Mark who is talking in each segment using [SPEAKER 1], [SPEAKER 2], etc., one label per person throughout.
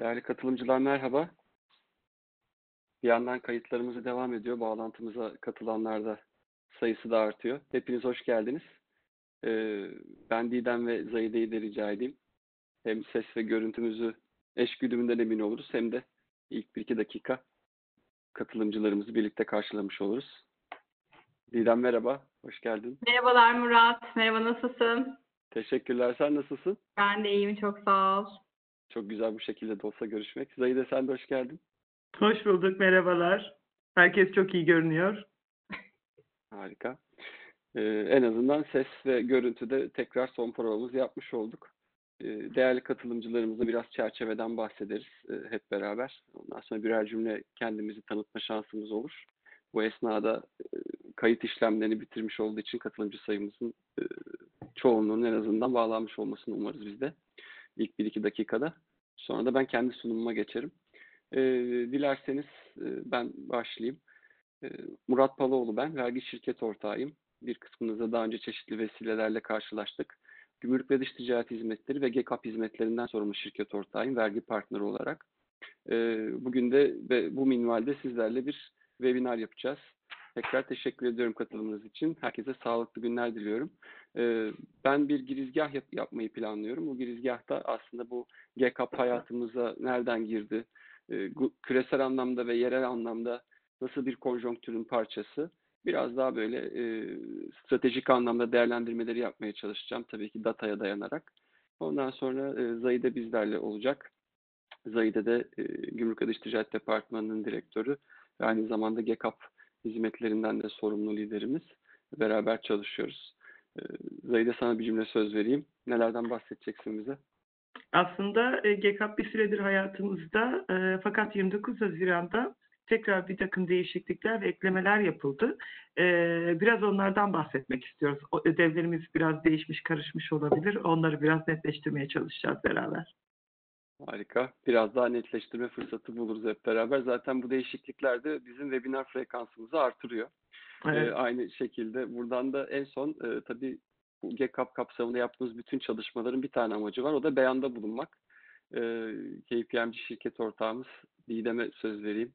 [SPEAKER 1] Değerli katılımcılar merhaba. Bir yandan kayıtlarımız devam ediyor. Bağlantımıza katılanlar da sayısı da artıyor. Hepiniz hoş geldiniz. Ee, ben Didem ve Zahide'yi de rica edeyim. Hem ses ve görüntümüzü eş güdümünden emin oluruz hem de ilk bir iki dakika katılımcılarımızı birlikte karşılamış oluruz. Didem merhaba, hoş geldin.
[SPEAKER 2] Merhabalar Murat. Merhaba nasılsın?
[SPEAKER 1] Teşekkürler. Sen nasılsın?
[SPEAKER 2] Ben de iyiyim çok sağ ol.
[SPEAKER 1] Çok güzel bu şekilde de olsa görüşmek. Zahide sen de hoş geldin.
[SPEAKER 3] Hoş bulduk, merhabalar. Herkes çok iyi görünüyor.
[SPEAKER 1] Harika. Ee, en azından ses ve görüntüde tekrar son provamızı yapmış olduk. Ee, değerli katılımcılarımıza biraz çerçeveden bahsederiz e, hep beraber. Ondan sonra birer cümle kendimizi tanıtma şansımız olur. Bu esnada e, kayıt işlemlerini bitirmiş olduğu için katılımcı sayımızın e, çoğunluğunun en azından bağlanmış olmasını umarız biz de. İlk bir iki dakikada. Sonra da ben kendi sunumuma geçerim. Ee, dilerseniz e, ben başlayayım. Ee, Murat Paloğlu ben, vergi şirket ortağıyım. Bir kısmınızda daha önce çeşitli vesilelerle karşılaştık. Gümrük ve Dış Ticaret Hizmetleri ve GEKAP hizmetlerinden sorumlu şirket ortağıyım, vergi partneri olarak. Ee, bugün de ve bu minvalde sizlerle bir webinar yapacağız. Tekrar teşekkür ediyorum katılımınız için. Herkese sağlıklı günler diliyorum. Ee, ben bir girizgah yap- yapmayı planlıyorum. Bu girizgahta aslında bu GEKAP hayatımıza nereden girdi, e, gu- küresel anlamda ve yerel anlamda nasıl bir konjonktürün parçası, biraz daha böyle e, stratejik anlamda değerlendirmeleri yapmaya çalışacağım. Tabii ki dataya dayanarak. Ondan sonra e, bizlerle olacak. Zahide de e, Gümrük ve Dış Ticaret Departmanı'nın direktörü ve aynı zamanda GEKAP hizmetlerinden de sorumlu liderimiz. Beraber çalışıyoruz. E, Zahide sana bir cümle söz vereyim. Nelerden bahsedeceksin bize?
[SPEAKER 3] Aslında e, GKAP bir süredir hayatımızda e, fakat 29 Haziran'da tekrar bir takım değişiklikler ve eklemeler yapıldı. E, biraz onlardan bahsetmek istiyoruz. O ödevlerimiz biraz değişmiş, karışmış olabilir. Onları biraz netleştirmeye çalışacağız beraber.
[SPEAKER 1] Harika. Biraz daha netleştirme fırsatı buluruz hep beraber. Zaten bu değişiklikler de bizim webinar frekansımızı artırıyor.
[SPEAKER 3] Evet.
[SPEAKER 1] Ee, aynı şekilde buradan da en son e, tabii bu GCAP kapsamında yaptığımız bütün çalışmaların bir tane amacı var. O da beyanda bulunmak. Ee, KPMG şirket ortağımız Didem'e söz vereyim.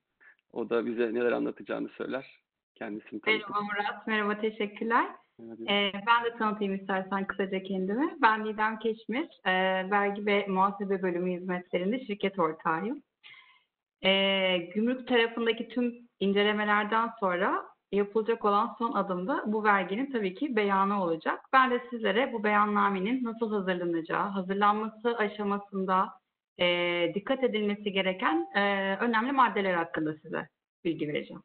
[SPEAKER 1] O da bize neler anlatacağını söyler. Kendisini tanıtır.
[SPEAKER 2] Merhaba Murat. Merhaba teşekkürler. Ee, ben de tanıtayım istersen kısaca kendimi. Ben Didem Keşmir. Ee, vergi ve muhasebe bölümü hizmetlerinde şirket ortağıyım. Ee, gümrük tarafındaki tüm incelemelerden sonra yapılacak olan son adımda bu verginin tabii ki beyanı olacak. Ben de sizlere bu beyannamenin nasıl hazırlanacağı, hazırlanması aşamasında e, dikkat edilmesi gereken e, önemli maddeler hakkında size bilgi vereceğim.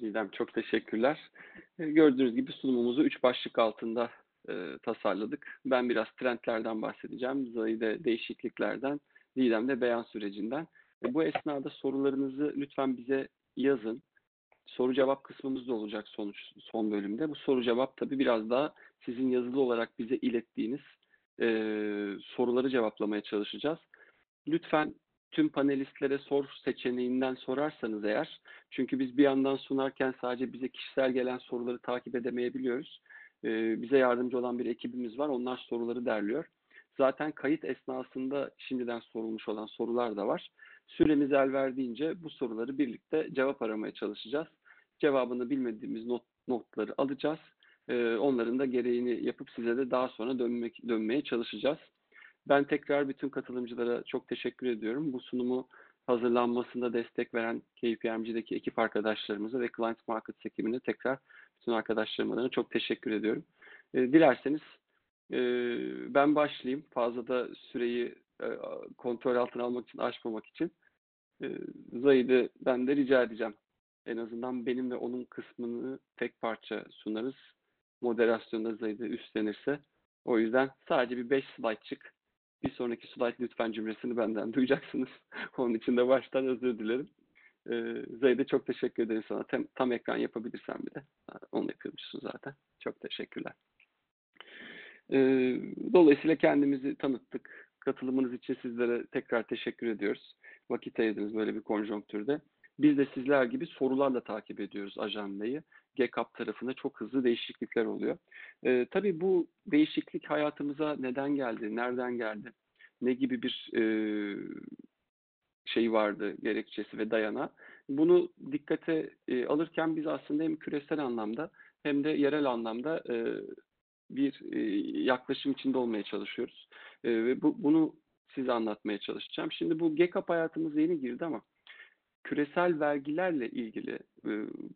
[SPEAKER 1] Didem çok teşekkürler. E, Gördüğünüz gibi sunumumuzu üç başlık altında e, tasarladık. Ben biraz trendlerden bahsedeceğim. Zahide değişikliklerden, Didem de beyan sürecinden. E, bu esnada sorularınızı lütfen bize yazın. Soru cevap kısmımız da olacak sonuç son bölümde. Bu soru cevap tabii biraz daha sizin yazılı olarak bize ilettiğiniz e, soruları cevaplamaya çalışacağız. Lütfen tüm panelistlere sor seçeneğinden sorarsanız eğer, çünkü biz bir yandan sunarken sadece bize kişisel gelen soruları takip edemeyebiliyoruz. Ee, bize yardımcı olan bir ekibimiz var. Onlar soruları derliyor. Zaten kayıt esnasında şimdiden sorulmuş olan sorular da var. Süremiz el verdiğince bu soruları birlikte cevap aramaya çalışacağız. Cevabını bilmediğimiz not, notları alacağız. Ee, onların da gereğini yapıp size de daha sonra dönmek, dönmeye çalışacağız. Ben tekrar bütün katılımcılara çok teşekkür ediyorum. Bu sunumu hazırlanmasında destek veren KPMG'deki ekip arkadaşlarımıza ve Client Markets ekibine tekrar bütün arkadaşlarım adına çok teşekkür ediyorum. E, dilerseniz e, ben başlayayım. Fazla da süreyi e, kontrol altına almak için, aşmamak için. E, Zahid'i ben de rica edeceğim. En azından benim ve onun kısmını tek parça sunarız. Moderasyonda Zahid'i üstlenirse. O yüzden sadece bir 5 slaytçık bir sonraki slide lütfen cümlesini benden duyacaksınız. Onun için de baştan özür dilerim. Ee, Zahide çok teşekkür ederim sana. Tam, tam ekran yapabilirsen bir de. Onu yapıyormuşsun zaten. Çok teşekkürler. Ee, dolayısıyla kendimizi tanıttık. Katılımınız için sizlere tekrar teşekkür ediyoruz. Vakit ayırdınız böyle bir konjonktürde. Biz de sizler gibi sorularla takip ediyoruz ajandayı. GCAP tarafında çok hızlı değişiklikler oluyor. Ee, tabii bu değişiklik hayatımıza neden geldi, nereden geldi, ne gibi bir e, şey vardı gerekçesi ve dayana. Bunu dikkate e, alırken biz aslında hem küresel anlamda hem de yerel anlamda e, bir e, yaklaşım içinde olmaya çalışıyoruz. E, ve bu, bunu size anlatmaya çalışacağım. Şimdi bu GECAP hayatımıza yeni girdi ama küresel vergilerle ilgili e,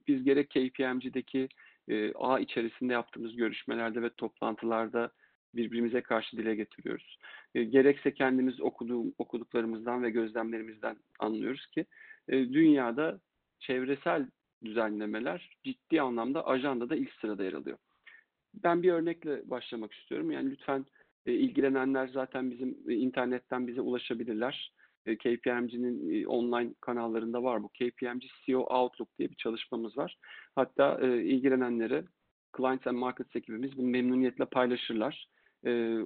[SPEAKER 1] biz gerek KPMG'deki e, ağ içerisinde yaptığımız görüşmelerde ve toplantılarda birbirimize karşı dile getiriyoruz. E, gerekse kendimiz okuduğum, okuduklarımızdan ve gözlemlerimizden anlıyoruz ki e, dünyada çevresel düzenlemeler ciddi anlamda ajandada ilk sırada yer alıyor. Ben bir örnekle başlamak istiyorum. Yani lütfen ilgilenenler zaten bizim internetten bize ulaşabilirler. E, KPMG'nin e, online kanallarında var bu. KPMG CEO Outlook diye bir çalışmamız var. Hatta e, ilgilenenlere Clients and Markets ekibimiz bunu memnuniyetle paylaşırlar.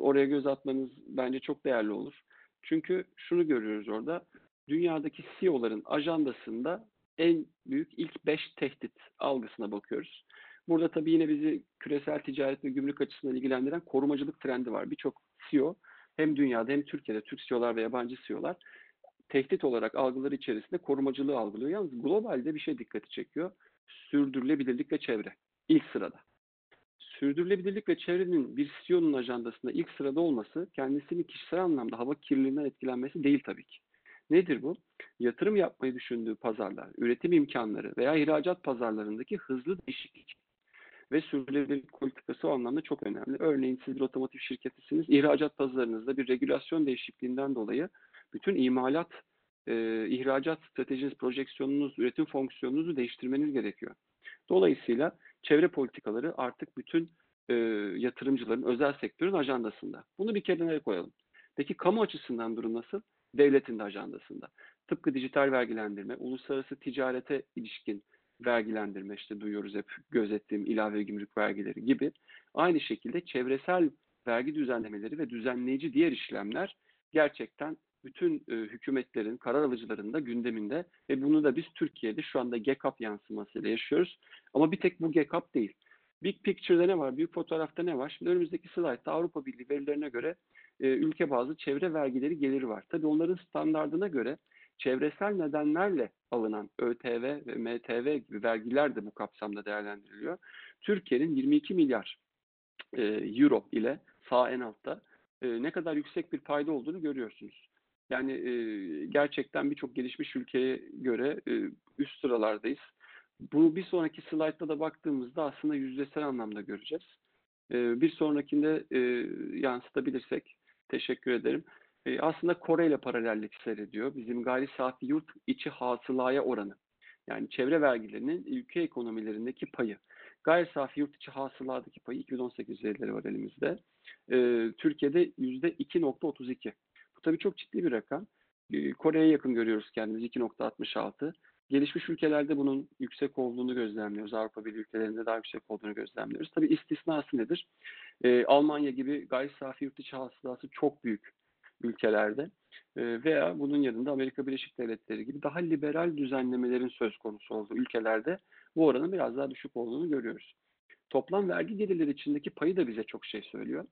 [SPEAKER 1] Oraya göz atmanız bence çok değerli olur. Çünkü şunu görüyoruz orada. Dünyadaki CEO'ların ajandasında en büyük ilk 5 tehdit algısına bakıyoruz. Burada tabii yine bizi küresel ticaret ve gümrük açısından ilgilendiren korumacılık trendi var. Birçok CEO hem dünyada hem Türkiye'de Türk CEO'lar ve yabancı CEO'lar tehdit olarak algıları içerisinde korumacılığı algılıyor. Yalnız globalde bir şey dikkati çekiyor. Sürdürülebilirlik ve çevre. İlk sırada. Sürdürülebilirlik ve çevrenin bir CEO'nun ajandasında ilk sırada olması kendisinin kişisel anlamda hava kirliliğinden etkilenmesi değil tabii ki. Nedir bu? Yatırım yapmayı düşündüğü pazarlar, üretim imkanları veya ihracat pazarlarındaki hızlı değişiklik ve sürdürülebilirlik politikası o anlamda çok önemli. Örneğin siz bir otomotiv şirketisiniz, ihracat pazarınızda bir regülasyon değişikliğinden dolayı bütün imalat, e, ihracat stratejiniz, projeksiyonunuz, üretim fonksiyonunuzu değiştirmeniz gerekiyor. Dolayısıyla çevre politikaları artık bütün e, yatırımcıların, özel sektörün ajandasında. Bunu bir kenara koyalım. Peki kamu açısından durum nasıl? Devletin de ajandasında. Tıpkı dijital vergilendirme, uluslararası ticarete ilişkin vergilendirme işte duyuyoruz hep gözettiğim ilave gümrük vergileri gibi. Aynı şekilde çevresel vergi düzenlemeleri ve düzenleyici diğer işlemler gerçekten bütün e, hükümetlerin, karar alıcıların da gündeminde ve bunu da biz Türkiye'de şu anda GECAP yansımasıyla yaşıyoruz. Ama bir tek bu GECAP değil. Big Picture'da ne var? Büyük fotoğrafta ne var? Şimdi önümüzdeki slaytta Avrupa Birliği verilerine göre e, ülke bazı çevre vergileri geliri var. Tabii onların standardına göre çevresel nedenlerle alınan ÖTV ve MTV gibi vergiler de bu kapsamda değerlendiriliyor. Türkiye'nin 22 milyar e, euro ile sağ en altta e, ne kadar yüksek bir payda olduğunu görüyorsunuz. Yani e, gerçekten birçok gelişmiş ülkeye göre e, üst sıralardayız. Bu bir sonraki slaytta da baktığımızda aslında yüzdesel anlamda göreceğiz. E, bir sonrakinde e, yansıtabilirsek teşekkür ederim. E, aslında Kore ile paralellik seyrediyor. Bizim gayri safi yurt içi hasılaya oranı. Yani çevre vergilerinin ülke ekonomilerindeki payı. Gayri safi yurt içi hasıladaki payı 2018 verileri var elimizde. E, Türkiye'de %2.32. Tabii çok ciddi bir rakam. E, Kore'ye yakın görüyoruz kendimizi 2.66. Gelişmiş ülkelerde bunun yüksek olduğunu gözlemliyoruz. Avrupa Birliği ülkelerinde daha yüksek olduğunu gözlemliyoruz. Tabii istisnası nedir? E, Almanya gibi gayri safi yurt içi hasılası çok büyük ülkelerde e, veya bunun yanında Amerika Birleşik Devletleri gibi daha liberal düzenlemelerin söz konusu olduğu ülkelerde bu oranın biraz daha düşük olduğunu görüyoruz. Toplam vergi gelirleri içindeki payı da bize çok şey söylüyor.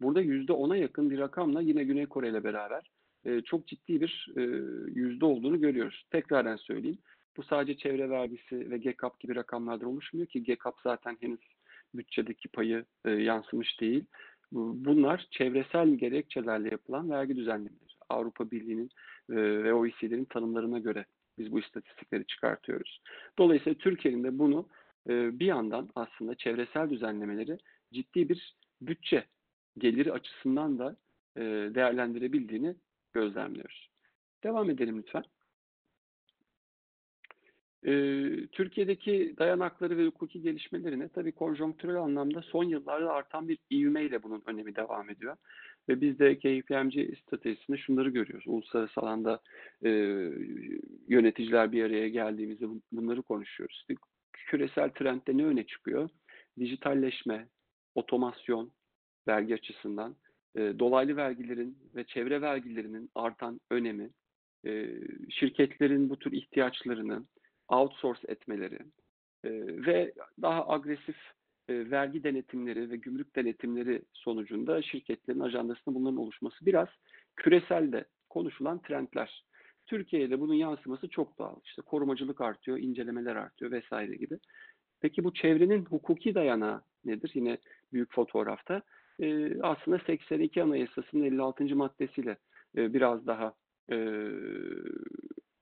[SPEAKER 1] Burada yüzde ona yakın bir rakamla yine Güney Kore ile beraber e, çok ciddi bir e, yüzde olduğunu görüyoruz. Tekraren söyleyeyim. Bu sadece çevre vergisi ve GECAP gibi rakamlardan oluşmuyor ki GECAP zaten henüz bütçedeki payı yansımış değil. Bunlar çevresel gerekçelerle yapılan vergi düzenlemeleri. Avrupa Birliği'nin ve OECD'nin tanımlarına göre biz bu istatistikleri çıkartıyoruz. Dolayısıyla Türkiye'nin de bunu bir yandan aslında çevresel düzenlemeleri ciddi bir bütçe geliri açısından da değerlendirebildiğini gözlemliyoruz. Devam edelim lütfen. Ee, Türkiye'deki dayanakları ve hukuki gelişmelerine tabii konjonktürel anlamda son yıllarda artan bir ivmeyle bunun önemi devam ediyor. Ve biz de KPMG stratejisinde şunları görüyoruz. Uluslararası alanda e, yöneticiler bir araya geldiğimizde bunları konuşuyoruz. Küresel trendde ne öne çıkıyor? Dijitalleşme, otomasyon, vergi açısından, e, dolaylı vergilerin ve çevre vergilerinin artan önemi, e, şirketlerin bu tür ihtiyaçlarını, outsource etmeleri e, ve daha agresif e, vergi denetimleri ve gümrük denetimleri sonucunda şirketlerin ajandasında bunların oluşması biraz küreselde konuşulan trendler. Türkiye'de bunun yansıması çok doğal. İşte korumacılık artıyor, incelemeler artıyor vesaire gibi. Peki bu çevrenin hukuki dayanağı nedir? Yine büyük fotoğrafta e, aslında 82 Anayasası'nın 56. maddesiyle e, biraz daha e,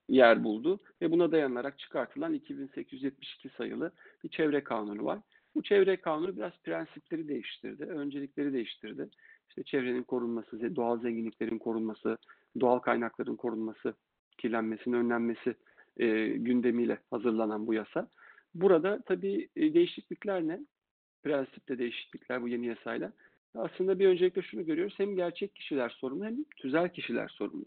[SPEAKER 1] yer buldu ve buna dayanarak çıkartılan 2872 sayılı bir çevre kanunu var. Bu çevre kanunu biraz prensipleri değiştirdi, öncelikleri değiştirdi. İşte çevrenin korunması, doğal zenginliklerin korunması, doğal kaynakların korunması, kirlenmesinin önlenmesi e, gündemiyle hazırlanan bu yasa. Burada tabii e, değişiklikler ne? Prensipte değişiklikler bu yeni yasayla. Aslında bir öncelikle şunu görüyoruz. Hem gerçek kişiler sorumlu hem tüzel kişiler sorumlu.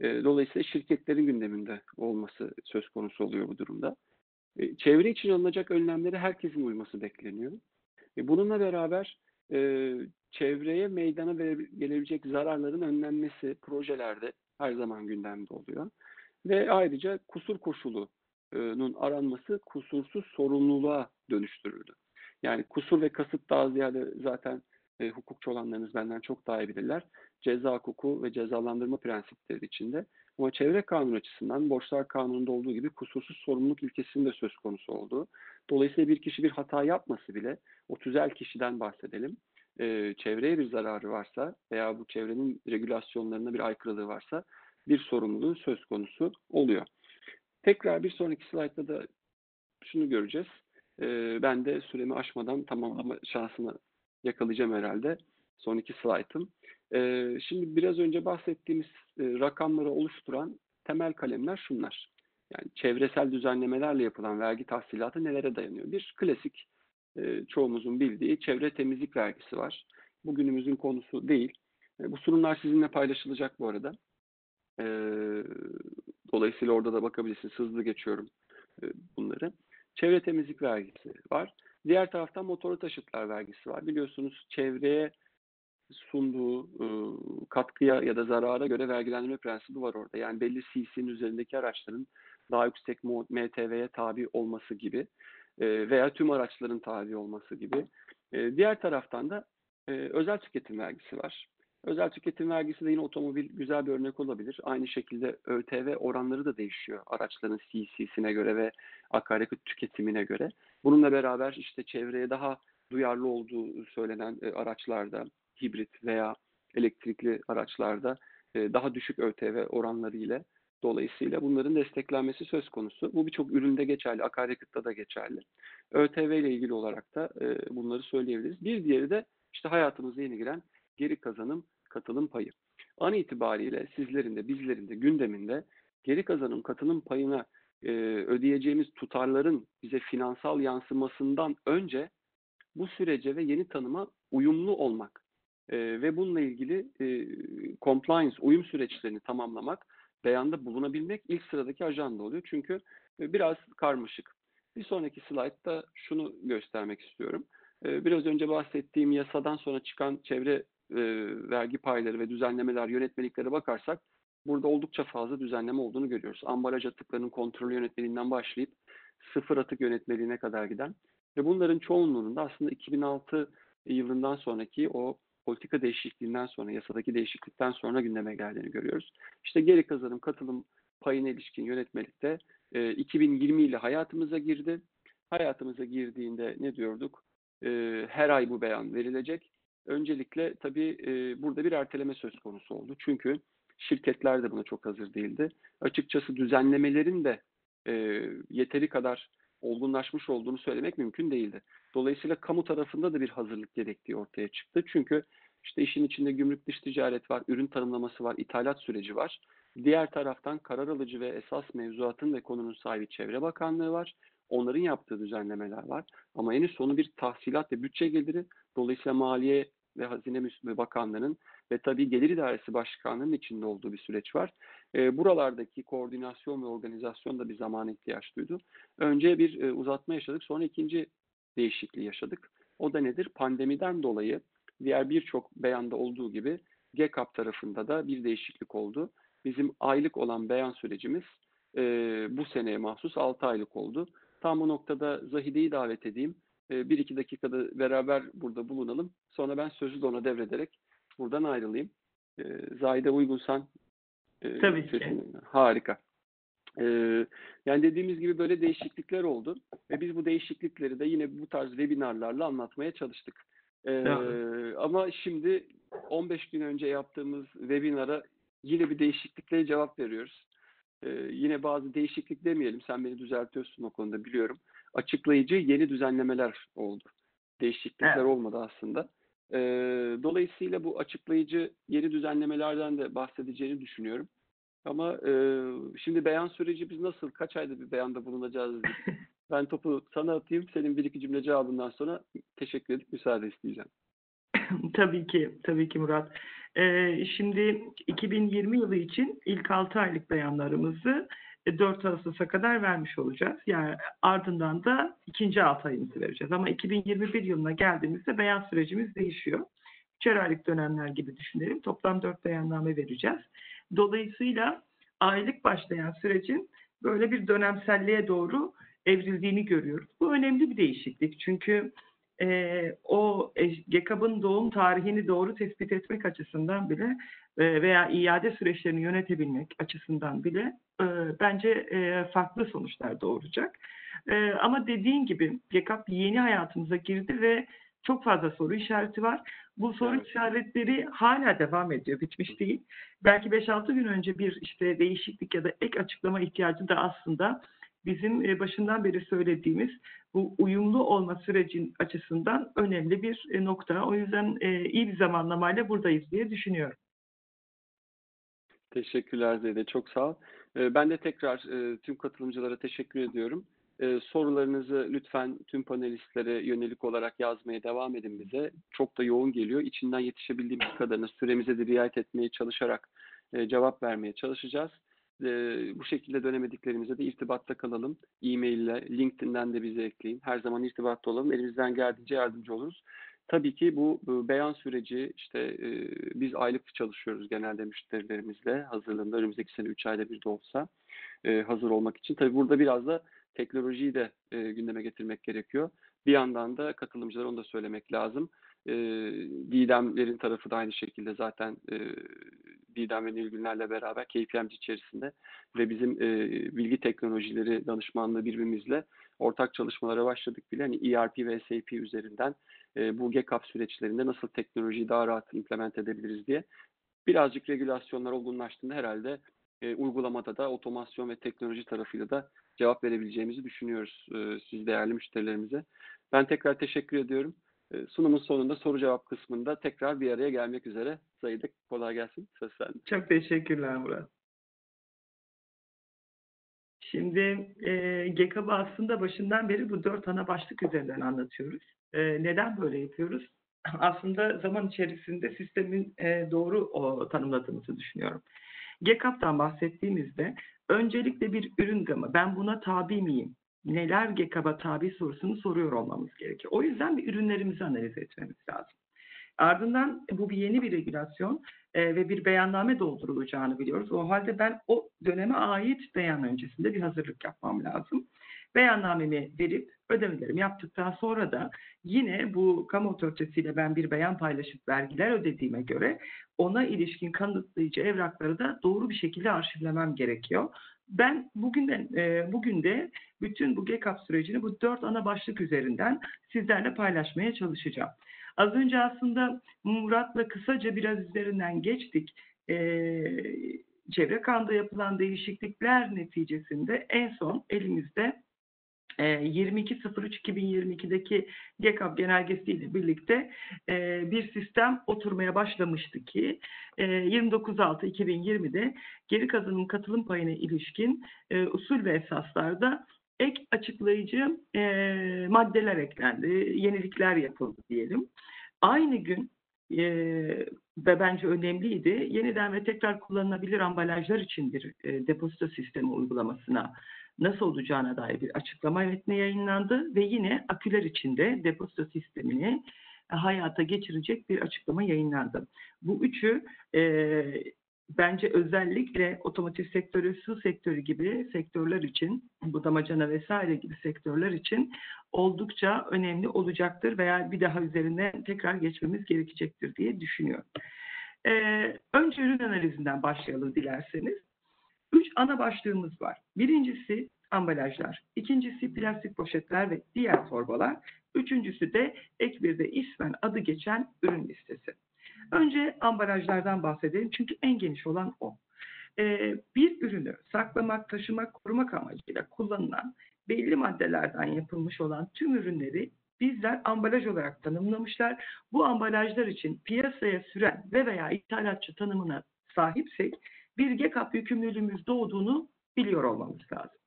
[SPEAKER 1] E, dolayısıyla şirketlerin gündeminde olması söz konusu oluyor bu durumda. E, çevre için alınacak önlemlere herkesin uyması bekleniyor. E, bununla beraber e, çevreye meydana gelebilecek zararların önlenmesi projelerde her zaman gündemde oluyor. Ve ayrıca kusur koşulunun aranması kusursuz sorumluluğa dönüştürüldü. Yani kusur ve kasıt daha ziyade zaten e, hukukçu olanlarınız benden çok daha iyi bilirler. Ceza hukuku ve cezalandırma prensipleri içinde. Ama çevre kanunu açısından borçlar kanununda olduğu gibi kusursuz sorumluluk ilkesinin de söz konusu olduğu. Dolayısıyla bir kişi bir hata yapması bile o tüzel kişiden bahsedelim. E, çevreye bir zararı varsa veya bu çevrenin regülasyonlarına bir aykırılığı varsa bir sorumluluğu söz konusu oluyor. Tekrar bir sonraki slaytta da şunu göreceğiz. E, ben de süremi aşmadan tamamlama şansını yakalayacağım herhalde. Son iki slaytım. E, şimdi biraz önce bahsettiğimiz e, rakamları oluşturan temel kalemler şunlar. Yani çevresel düzenlemelerle yapılan vergi tahsilatı nelere dayanıyor? Bir klasik e, çoğumuzun bildiği çevre temizlik vergisi var. Bugünümüzün konusu değil. E, bu sunumlar sizinle paylaşılacak bu arada. E, dolayısıyla orada da bakabilirsiniz. Hızlı geçiyorum e, bunları. Çevre temizlik vergisi var. Diğer taraftan motorlu taşıtlar vergisi var. Biliyorsunuz çevreye sunduğu e, katkıya ya da zarara göre vergilendirme prensibi var orada. Yani belli CC'nin üzerindeki araçların daha yüksek MTV'ye tabi olması gibi e, veya tüm araçların tabi olması gibi. E, diğer taraftan da e, özel tüketim vergisi var. Özel tüketim vergisi de yine otomobil güzel bir örnek olabilir. Aynı şekilde ÖTV oranları da değişiyor araçların CC'sine göre ve akaryakıt tüketimine göre. Bununla beraber işte çevreye daha duyarlı olduğu söylenen e, araçlarda, hibrit veya elektrikli araçlarda e, daha düşük ÖTV oranları ile dolayısıyla bunların desteklenmesi söz konusu. Bu birçok üründe geçerli, akaryakıtta da geçerli. ÖTV ile ilgili olarak da e, bunları söyleyebiliriz. Bir diğeri de işte hayatımıza yeni giren geri kazanım katılım payı. An itibariyle sizlerin de bizlerin de gündeminde geri kazanım katılım payına e, ödeyeceğimiz tutarların bize finansal yansımasından önce bu sürece ve yeni tanıma uyumlu olmak e, ve bununla ilgili e, compliance, uyum süreçlerini tamamlamak, beyanda bulunabilmek ilk sıradaki ajanda oluyor. Çünkü e, biraz karmaşık. Bir sonraki slaytta şunu göstermek istiyorum. E, biraz önce bahsettiğim yasadan sonra çıkan çevre e, vergi payları ve düzenlemeler, yönetmeliklere bakarsak burada oldukça fazla düzenleme olduğunu görüyoruz. Ambalaj atıklarının kontrolü yönetmeliğinden başlayıp sıfır atık yönetmeliğine kadar giden ve bunların çoğunluğunun da aslında 2006 yılından sonraki o politika değişikliğinden sonra, yasadaki değişiklikten sonra gündeme geldiğini görüyoruz. İşte geri kazanım, katılım payına ilişkin yönetmelikte e, 2020 ile hayatımıza girdi. Hayatımıza girdiğinde ne diyorduk? E, her ay bu beyan verilecek. Öncelikle tabii e, burada bir erteleme söz konusu oldu. Çünkü şirketler de buna çok hazır değildi. Açıkçası düzenlemelerin de e, yeteri kadar olgunlaşmış olduğunu söylemek mümkün değildi. Dolayısıyla kamu tarafında da bir hazırlık gerektiği ortaya çıktı. Çünkü işte işin içinde gümrük dış ticaret var, ürün tanımlaması var, ithalat süreci var. Diğer taraftan karar alıcı ve esas mevzuatın ve konunun sahibi Çevre Bakanlığı var. Onların yaptığı düzenlemeler var. Ama en sonu bir tahsilat ve bütçe geliri. Dolayısıyla Maliye ve Hazine Bakanlığı'nın ve tabii Gelir İdaresi Başkanlığı'nın içinde olduğu bir süreç var. E, buralardaki koordinasyon ve organizasyon da bir zamana ihtiyaç duydu. Önce bir e, uzatma yaşadık, sonra ikinci değişikliği yaşadık. O da nedir? Pandemiden dolayı diğer birçok beyanda olduğu gibi GEKAP tarafında da bir değişiklik oldu. Bizim aylık olan beyan sürecimiz e, bu seneye mahsus 6 aylık oldu. Tam bu noktada Zahide'yi davet edeyim. E, bir iki dakikada beraber burada bulunalım. Sonra ben sözü de ona devrederek buradan ayrılayım. E, Zahide uygunsan. e,
[SPEAKER 3] Tabii ki.
[SPEAKER 1] Harika. E, yani dediğimiz gibi böyle değişiklikler oldu ve biz bu değişiklikleri de yine bu tarz webinarlarla anlatmaya çalıştık.
[SPEAKER 3] Evet.
[SPEAKER 1] ama şimdi 15 gün önce yaptığımız webinara yine bir değişiklikle cevap veriyoruz. Yine bazı değişiklik demeyelim, sen beni düzeltiyorsun o konuda biliyorum. Açıklayıcı yeni düzenlemeler oldu. Değişiklikler
[SPEAKER 3] Evet.
[SPEAKER 1] olmadı aslında. E, dolayısıyla bu açıklayıcı yeni düzenlemelerden de bahsedeceğini düşünüyorum. Ama e, şimdi beyan süreci biz nasıl, kaç ayda bir beyanda bulunacağız? ben topu sana atayım, senin bir iki cümle cevabından sonra teşekkür edip müsaade isteyeceğim.
[SPEAKER 3] tabii ki, tabii ki Murat. Ee, şimdi 2020 yılı için ilk 6 aylık beyanlarımızı 4 Ağustos'a kadar vermiş olacağız. Yani ardından da ikinci 6 ayımızı vereceğiz. Ama 2021 yılına geldiğimizde beyan sürecimiz değişiyor. Üçer aylık dönemler gibi düşünelim. Toplam 4 beyanname vereceğiz. Dolayısıyla aylık başlayan sürecin böyle bir dönemselliğe doğru evrildiğini görüyoruz. Bu önemli bir değişiklik. Çünkü e, o e, GEKAB'ın doğum tarihini doğru tespit etmek açısından bile e, veya iade süreçlerini yönetebilmek açısından bile e, bence e, farklı sonuçlar doğuracak. E, ama dediğin gibi GEKAB yeni hayatımıza girdi ve çok fazla soru işareti var. Bu soru
[SPEAKER 1] Evet.
[SPEAKER 3] işaretleri hala devam ediyor, bitmiş değil. Belki 5-6 gün önce bir işte değişiklik ya da ek açıklama ihtiyacı da aslında bizim e, başından beri söylediğimiz bu uyumlu olma sürecin açısından önemli bir e, nokta. O yüzden e, iyi bir zamanlamayla buradayız diye düşünüyorum.
[SPEAKER 1] Teşekkürler Zeyde, çok sağ ol. Ben de tekrar tüm katılımcılara teşekkür ediyorum. Sorularınızı lütfen tüm panelistlere yönelik olarak yazmaya devam edin bize. Çok da yoğun geliyor. İçinden yetişebildiğimiz kadarını süremize de riayet etmeye çalışarak cevap vermeye çalışacağız. Ee, Bu şekilde dönemediklerimize de irtibatta kalalım. E-mail ile, LinkedIn'den de bizi ekleyin. Her zaman irtibatta olalım. Elimizden geldiğince yardımcı oluruz. Tabii ki bu beyan süreci işte e, biz aylık çalışıyoruz genelde müşterilerimizle hazırlığında önümüzdeki sene 3 ayda bir de olsa e, hazır olmak için. Tabii burada biraz da teknolojiyi de e, gündeme getirmek gerekiyor. Bir yandan da katılımcılara onu da söylemek lazım. E, Didemlerin tarafı da aynı şekilde zaten e, Didem ve Nilgünlerle beraber KPMG içerisinde ve bizim e, bilgi teknolojileri danışmanlığı birbirimizle ortak çalışmalara başladık bile. Hani ERP ve SAP üzerinden e, bu GCAP süreçlerinde nasıl teknolojiyi daha rahat implement edebiliriz diye. Birazcık regülasyonlar olgunlaştığında herhalde e, uygulamada da otomasyon ve teknoloji tarafıyla da cevap verebileceğimizi düşünüyoruz e, siz değerli müşterilerimize. Ben tekrar teşekkür ediyorum. E, sunumun sonunda soru cevap kısmında tekrar bir araya gelmek üzere. Zahide kolay gelsin. Söz sende.
[SPEAKER 3] Çok teşekkürler Murat. Şimdi e, GEKAB'ı aslında başından beri bu dört ana başlık üzerinden anlatıyoruz. E, neden böyle yapıyoruz? Aslında zaman içerisinde sistemin e, doğru o, tanımladığımızı düşünüyorum. GEKAB'dan bahsettiğimizde öncelikle bir ürün gamı. Ben buna tabi miyim? Neler GEKAB'a tabi sorusunu soruyor olmamız gerekiyor. O yüzden bir ürünlerimizi analiz etmemiz lazım. Ardından bu bir yeni bir regülasyon e, ve bir beyanname doldurulacağını biliyoruz. O halde ben o döneme ait beyan öncesinde bir hazırlık yapmam lazım. Beyannamemi verip ödemelerimi yaptıktan sonra da yine bu kamu otoritesiyle ben bir beyan paylaşıp vergiler ödediğime göre ona ilişkin kanıtlayıcı evrakları da doğru bir şekilde arşivlemem gerekiyor. Ben bugün de, e, bugün de bütün bu GECAP sürecini bu dört ana başlık üzerinden sizlerle paylaşmaya çalışacağım. Az önce aslında Murat'la kısaca biraz üzerinden geçtik. Ee, çevre kanda yapılan değişiklikler neticesinde en son elimizde e, 22.03.2022'deki GECAP genelgesiyle birlikte e, bir sistem oturmaya başlamıştı ki e, 29.6.2020'de geri kazanım katılım payına ilişkin e, usul ve esaslarda ek açıklayıcı e, maddeler eklendi, yenilikler yapıldı diyelim. Aynı gün ve bence önemliydi, yeniden ve tekrar kullanılabilir ambalajlar için bir depozito sistemi uygulamasına nasıl olacağına dair bir açıklama metni yayınlandı ve yine aküler için de depozito sistemini hayata geçirecek bir açıklama yayınlandı. Bu üçü e, bence özellikle otomotiv sektörü, su sektörü gibi sektörler için, bu damacana vesaire gibi sektörler için oldukça önemli olacaktır veya bir daha üzerinden tekrar geçmemiz gerekecektir diye düşünüyorum. Ee, önce ürün analizinden başlayalım dilerseniz. Ana başlığımız var. Birincisi ambalajlar, ikincisi plastik poşetler ve diğer torbalar, üçüncüsü de ek bir de ismen adı geçen ürün listesi. Önce ambalajlardan bahsedelim çünkü en geniş olan o. Ee, bir ürünü saklamak, taşımak, korumak amacıyla kullanılan belli maddelerden yapılmış olan tüm ürünleri bizler ambalaj olarak tanımlamışlar. Bu ambalajlar için piyasaya süren ve veya ithalatçı tanımına sahipsek bir GECAP yükümlülüğümüz doğduğunu biliyor olmamız lazım.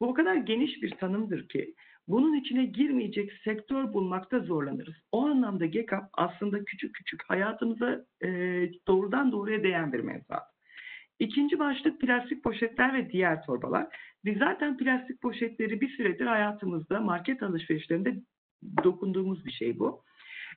[SPEAKER 3] Bu o kadar geniş bir tanımdır ki bunun içine girmeyecek sektör bulmakta zorlanırız. O anlamda GECAP aslında küçük küçük hayatımıza e, doğrudan doğruya değen bir mevzuat. İkinci başlık plastik poşetler ve diğer torbalar. Biz zaten plastik poşetleri bir süredir hayatımızda market alışverişlerinde dokunduğumuz bir şey bu.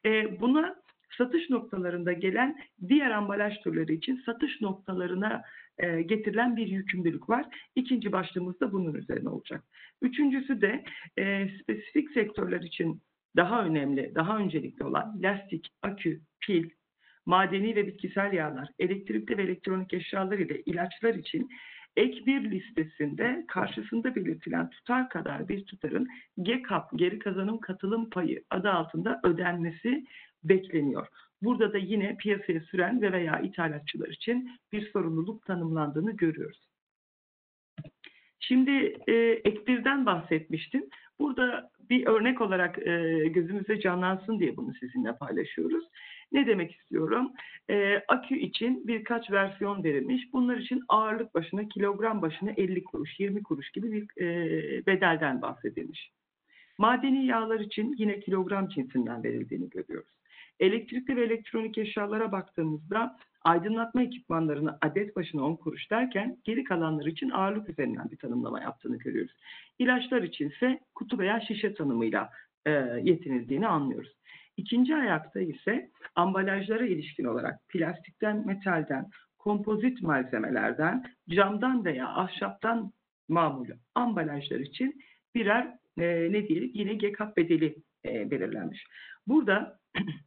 [SPEAKER 3] E, buna satış noktalarında gelen diğer ambalaj türleri için satış noktalarına e, getirilen bir yükümlülük var. İkinci başlığımız da bunun üzerine olacak. Üçüncüsü de e, spesifik sektörler için daha önemli, daha öncelikli olan lastik, akü, pil, madeni ve bitkisel yağlar, elektrikli ve elektronik eşyalar ile ilaçlar için ek bir listesinde karşısında belirtilen tutar kadar bir tutarın GECAP, geri kazanım katılım payı adı altında ödenmesi bekleniyor. Burada da yine piyasaya süren ve veya ithalatçılar için bir sorumluluk tanımlandığını görüyoruz. Şimdi e, ek birden bahsetmiştim. Burada bir örnek olarak e, gözümüze canlansın diye bunu sizinle paylaşıyoruz. Ne demek istiyorum? E, akü için birkaç versiyon verilmiş. Bunlar için ağırlık başına, kilogram başına 50 kuruş, 20 kuruş gibi bir e, bedelden bahsedilmiş. Madeni yağlar için yine kilogram cinsinden verildiğini görüyoruz. Elektrikli ve elektronik eşyalara baktığımızda aydınlatma ekipmanlarını adet başına 10 kuruş derken geri kalanları için ağırlık üzerinden bir tanımlama yaptığını görüyoruz. İlaçlar için ise kutu veya şişe tanımıyla e, yetinildiğini anlıyoruz. İkinci ayakta ise ambalajlara ilişkin olarak plastikten, metalden, kompozit malzemelerden, camdan veya ahşaptan mamul ambalajlar için birer e, ne diyelim yine GECAP bedeli e, belirlenmiş. Burada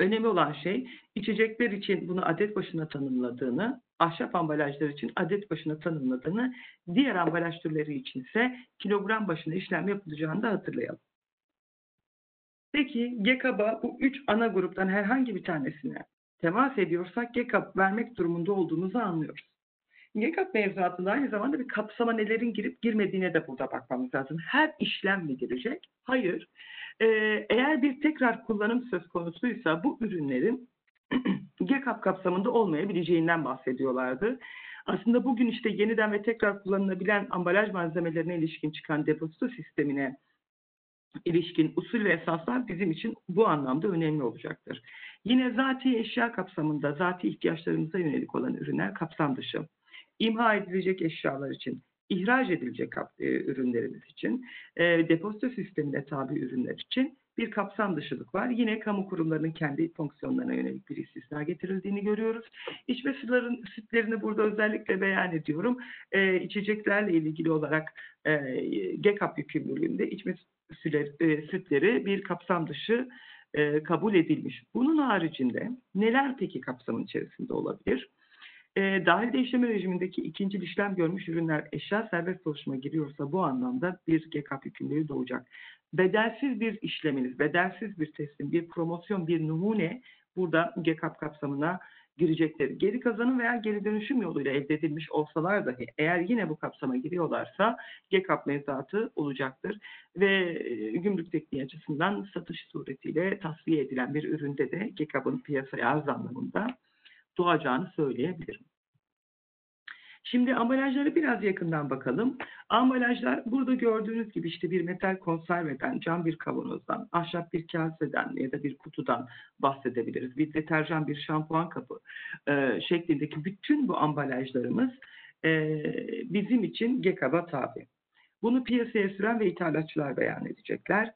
[SPEAKER 3] önemli olan şey içecekler için bunu adet başına tanımladığını, ahşap ambalajlar için adet başına tanımladığını, diğer ambalaj türleri için ise kilogram başına işlem yapılacağını da hatırlayalım. Peki GECAP'a bu üç ana gruptan herhangi bir tanesine temas ediyorsak GECAP vermek durumunda olduğumuzu anlıyoruz. GECAP mevzuatında aynı zamanda bir kapsama nelerin girip girmediğine de burada bakmamız lazım. Her işlem mi girecek? Hayır. Ee, eğer bir tekrar kullanım söz konusuysa bu ürünlerin GECAP kapsamında olmayabileceğinden bahsediyorlardı. Aslında bugün işte yeniden ve tekrar kullanılabilen ambalaj malzemelerine ilişkin çıkan depozito sistemine ilişkin usul ve esaslar bizim için bu anlamda önemli olacaktır. Yine zati eşya kapsamında zati ihtiyaçlarımıza yönelik olan ürünler kapsam dışı. İmha edilecek eşyalar için, ihraç edilecek e, ürünlerimiz için, e, depozito sistemine tabi ürünler için bir kapsam dışılık var. Yine kamu kurumlarının kendi fonksiyonlarına yönelik bir istisna getirildiğini görüyoruz. İçme suların sütlerini burada özellikle beyan ediyorum. E, içeceklerle ilgili olarak e, GECAP yükümlülüğünde içme sütleri, e, sütleri bir kapsam dışı kabul edilmiş. Bunun haricinde neler peki kapsamın içerisinde olabilir? E, dahil işleme rejimindeki ikinci işlem görmüş ürünler eşya serbest dolaşıma giriyorsa bu anlamda bir GECAP yükümlülüğü doğacak. Bedelsiz bir işleminiz, bedelsiz bir teslim, bir promosyon, bir numune burada GECAP kapsamına girecektir. Geri kazanım veya geri dönüşüm yoluyla elde edilmiş olsalar dahi eğer yine bu kapsama giriyorlarsa GECAP mevzuatı olacaktır. Ve gümrük tekniği açısından satış suretiyle tasfiye edilen bir üründe de GECAP'ın piyasaya arz anlamında doğacağını söyleyebilirim. Şimdi ambalajlara biraz yakından bakalım. Ambalajlar burada gördüğünüz gibi işte bir metal konserveden, cam bir kavanozdan, ahşap bir kaseden ya da bir kutudan bahsedebiliriz. Bir deterjan, bir şampuan kabı e, şeklindeki bütün bu ambalajlarımız e, bizim için GECAB'a tabi. Bunu piyasaya süren ve ithalatçılar beyan edecekler.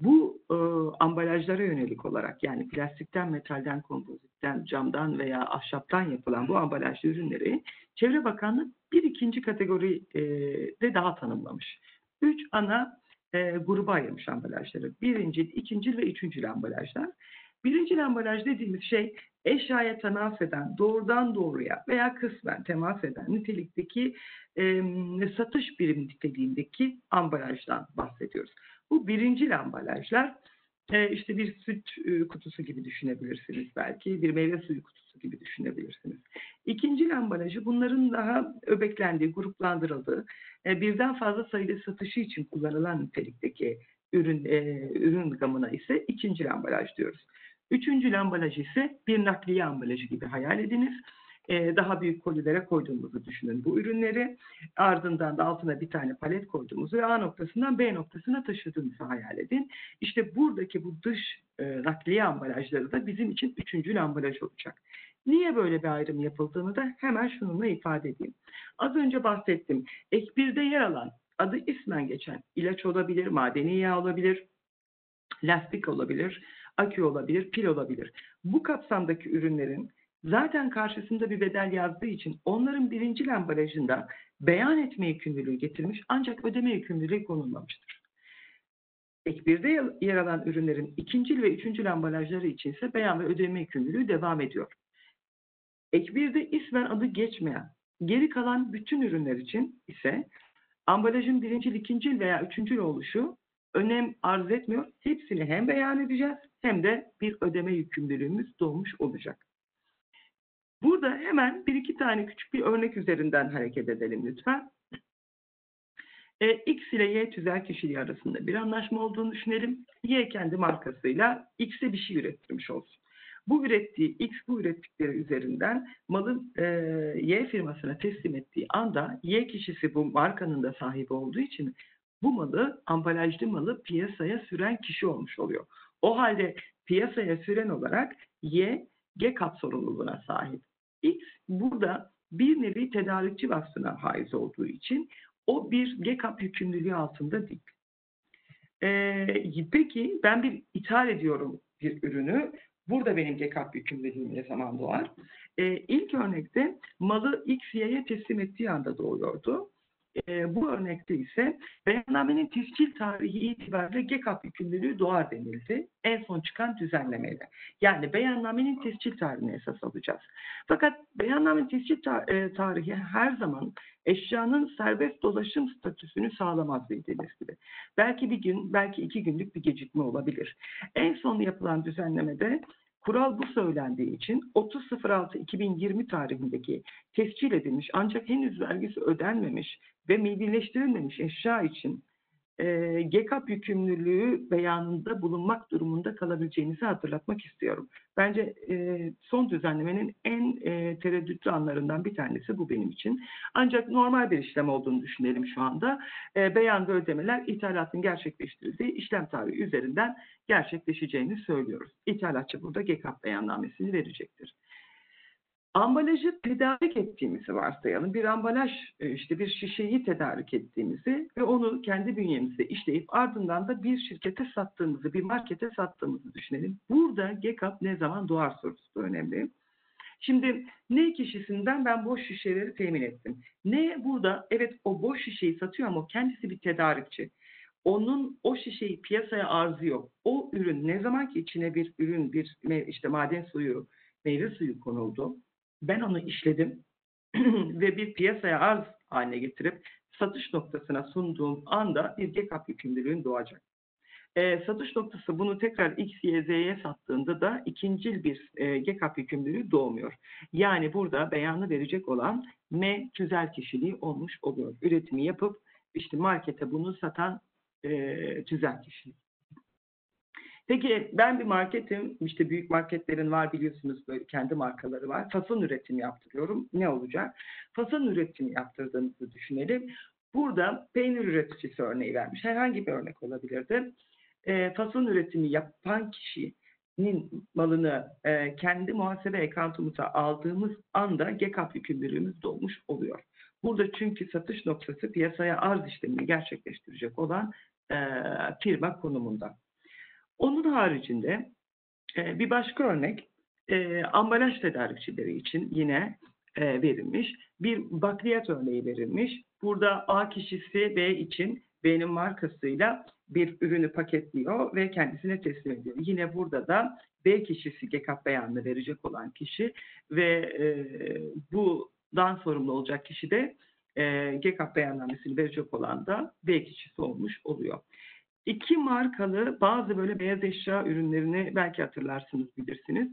[SPEAKER 3] Bu e, ambalajlara yönelik olarak yani plastikten, metalden, kompozitten, camdan veya ahşaptan yapılan bu ambalajlı ürünleri Çevre Bakanlığı bir ikinci kategori de daha tanımlamış. Üç ana e, gruba ayırmış ambalajları. Birincil, ikincil ve üçüncül ambalajlar. Birincil ambalaj dediğimiz şey eşyaya temas eden, doğrudan doğruya veya kısmen temas eden nitelikteki e, satış birim niteliğindeki ambalajdan bahsediyoruz. Bu birincil ambalajlar e, işte bir süt e, kutusu gibi düşünebilirsiniz belki, bir meyve suyu kutusu gibi düşünebilirsiniz. İkinci ambalajı bunların daha öbeklendiği, gruplandırıldığı, e, birden fazla sayıda satışı için kullanılan nitelikteki ürün e, ürün gamına ise ikinci ambalaj diyoruz. Üçüncü ambalaj ise bir nakliye ambalajı gibi hayal ediniz. E, daha büyük kolilere koyduğumuzu düşünün bu ürünleri. Ardından da altına bir tane palet koyduğumuzu ve A noktasından B noktasına taşıdığımızı hayal edin. İşte buradaki bu dış e, nakliye ambalajları da bizim için üçüncü ambalaj olacak. Niye böyle bir ayrım yapıldığını da hemen şununla ifade edeyim. Az önce bahsettim. Ek 1'de yer alan, adı ismen geçen ilaç olabilir, madeni yağ olabilir, lastik olabilir, akü olabilir, pil olabilir. Bu kapsamdaki ürünlerin zaten karşısında bir bedel yazdığı için onların birinci ambalajında beyan etme yükümlülüğü getirmiş ancak ödeme yükümlülüğü konulmamıştır. Ek 1'de yer alan ürünlerin ikinci ve üçüncü ambalajları için ise beyan ve ödeme yükümlülüğü devam ediyor. Ek 1'de ismen adı geçmeyen, geri kalan bütün ürünler için ise ambalajın birincil, ikincil veya üçüncül oluşu önem arz etmiyor. Hepsini hem beyan edeceğiz hem de bir ödeme yükümlülüğümüz doğmuş olacak. Burada hemen bir iki tane küçük bir örnek üzerinden hareket edelim lütfen. E, X ile Y tüzel kişiliği arasında bir anlaşma olduğunu düşünelim. Y kendi markasıyla X'e bir şey ürettirmiş olsun. Bu ürettiği X bu ürettikleri üzerinden malı e, Y firmasına teslim ettiği anda Y kişisi bu markanın da sahibi olduğu için bu malı ambalajlı malı piyasaya süren kişi olmuş oluyor. O halde piyasaya süren olarak Y GCAP sorumluluğuna sahip. X burada bir nevi tedarikçi vasfına haiz olduğu için o bir GCAP yükümlülüğü altında değil. Ee, peki ben bir ithal ediyorum bir ürünü. Burada benim GCAP yükümlülüğüm ne zaman doğar? Ee, ilk örnekte malı X, Y'ye teslim ettiği anda doğuyordu. E, bu örnekte ise beyannamenin tescil tarihi itibariyle GECAP yükümlülüğü doğar denildi. En son çıkan düzenlemeyle. Yani beyannamenin tescil tarihini esas alacağız. Fakat beyannamenin tescil ta e, tarihi her zaman eşyanın serbest dolaşım statüsünü sağlamaz bildiğiniz gibi. Belki bir gün, belki iki günlük bir gecikme olabilir. En son yapılan düzenlemede Kural bu söylendiği için 30.06.2020 tarihindeki tescil edilmiş ancak henüz vergisi ödenmemiş ve millileştirilmemiş eşya için e, GECAP yükümlülüğü beyanında bulunmak durumunda kalabileceğinizi hatırlatmak istiyorum. Bence e, son düzenlemenin en e, tereddütlü anlarından bir tanesi bu benim için. Ancak normal bir işlem olduğunu düşünelim şu anda. E, beyan ve ödemeler ithalatın gerçekleştirildiği işlem tarihi üzerinden gerçekleşeceğini söylüyoruz. İthalatçı burada GECAP beyannamesini verecektir. Ambalajı tedarik ettiğimizi varsayalım. Bir ambalaj, e, işte bir şişeyi tedarik ettiğimizi ve onu kendi bünyemizde işleyip ardından da bir şirkete sattığımızı, bir markete sattığımızı düşünelim. Burada GECAP ne zaman doğar sorusu da önemli. Şimdi ne kişisinden ben boş şişeleri temin ettim. Ne burada evet o boş şişeyi satıyor ama kendisi bir tedarikçi. Onun o şişeyi piyasaya arzı yok. O ürün ne zaman ki içine bir ürün, bir işte maden suyu, meyve suyu konuldu ben onu işledim ve bir piyasaya arz haline getirip satış noktasına sunduğum anda bir GECAP yükümlülüğün doğacak. E, satış noktası bunu tekrar X, Y, Z'ye sattığında da ikincil bir e, GECAP yükümlülüğü doğmuyor. Yani burada beyanı verecek olan M tüzel kişiliği olmuş oluyor. Üretimi yapıp işte markete bunu satan e, tüzel kişilik. Peki ben bir marketim, işte büyük marketlerin var biliyorsunuz böyle kendi markaları var. Fason üretimi yaptırıyorum. Ne olacak? Fason üretimi yaptırdığınızı düşünelim. Burada peynir üreticisi örneği vermiş. Herhangi bir örnek olabilirdi. E, fason üretimi yapan kişinin malını e, kendi muhasebe ekantumuza aldığımız anda GECAP yükümlülüğümüz dolmuş oluyor. Burada çünkü satış noktası piyasaya arz işlemini gerçekleştirecek olan e, firma konumunda. Onun haricinde e, bir başka örnek e, ambalaj tedarikçileri için yine e, verilmiş. Bir bakliyat örneği verilmiş. Burada A kişisi B için B'nin markasıyla bir ürünü paketliyor ve kendisine teslim ediyor. Yine burada da B kişisi GECAP beyanını verecek olan kişi ve e, bundan sorumlu olacak kişi de e, GECAP beyannamesini verecek olan da B kişisi olmuş oluyor. İki markalı bazı böyle beyaz eşya ürünlerini belki hatırlarsınız bilirsiniz.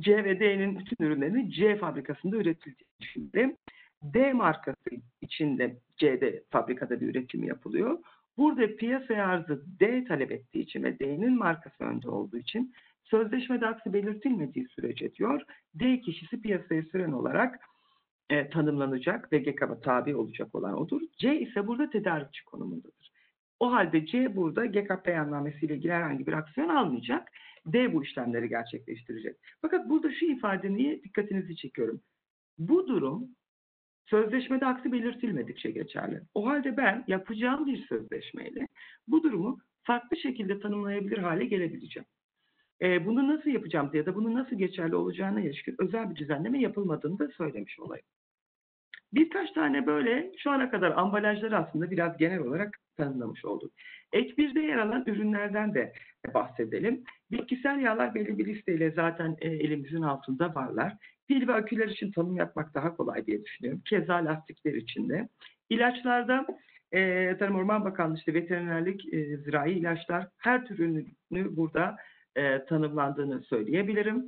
[SPEAKER 3] C ve D'nin bütün ürünlerini C fabrikasında üretildiği şimdi D markası içinde C'de fabrikada bir üretim yapılıyor. Burada piyasaya arzı D talep ettiği için ve D'nin markası önde olduğu için sözleşmede aksi belirtilmediği sürece diyor D kişisi piyasaya süren olarak e, tanımlanacak ve GECAP'a tabi olacak olan odur. C ise burada tedarikçi konumundadır. O halde C burada GECAP beyannamesiyle ilgili herhangi bir aksiyon almayacak. D bu işlemleri gerçekleştirecek. Fakat burada şu ifadeni dikkatinizi çekiyorum. Bu durum sözleşmede aksi belirtilmedikçe geçerli. O halde ben yapacağım bir sözleşmeyle bu durumu farklı şekilde tanımlayabilir hale gelebileceğim. E, bunu nasıl yapacağım ya da bunun nasıl geçerli olacağına ilişkin özel bir düzenleme yapılmadığını da söylemiş olayım. Birkaç tane böyle şu ana kadar ambalajları aslında biraz genel olarak tanımlamış olduk. Ek 1'de yer alan ürünlerden de bahsedelim. Bitkisel yağlar belli bir listeyle zaten e, elimizin altında varlar. Pil ve aküler için tanım yapmak daha kolay diye düşünüyorum. Keza lastikler için de. İlaçlarda e, Tarım Orman Bakanlığı işte veterinerlik, e, zirai ilaçlar her tür ürünü burada e, tanımlandığını söyleyebilirim.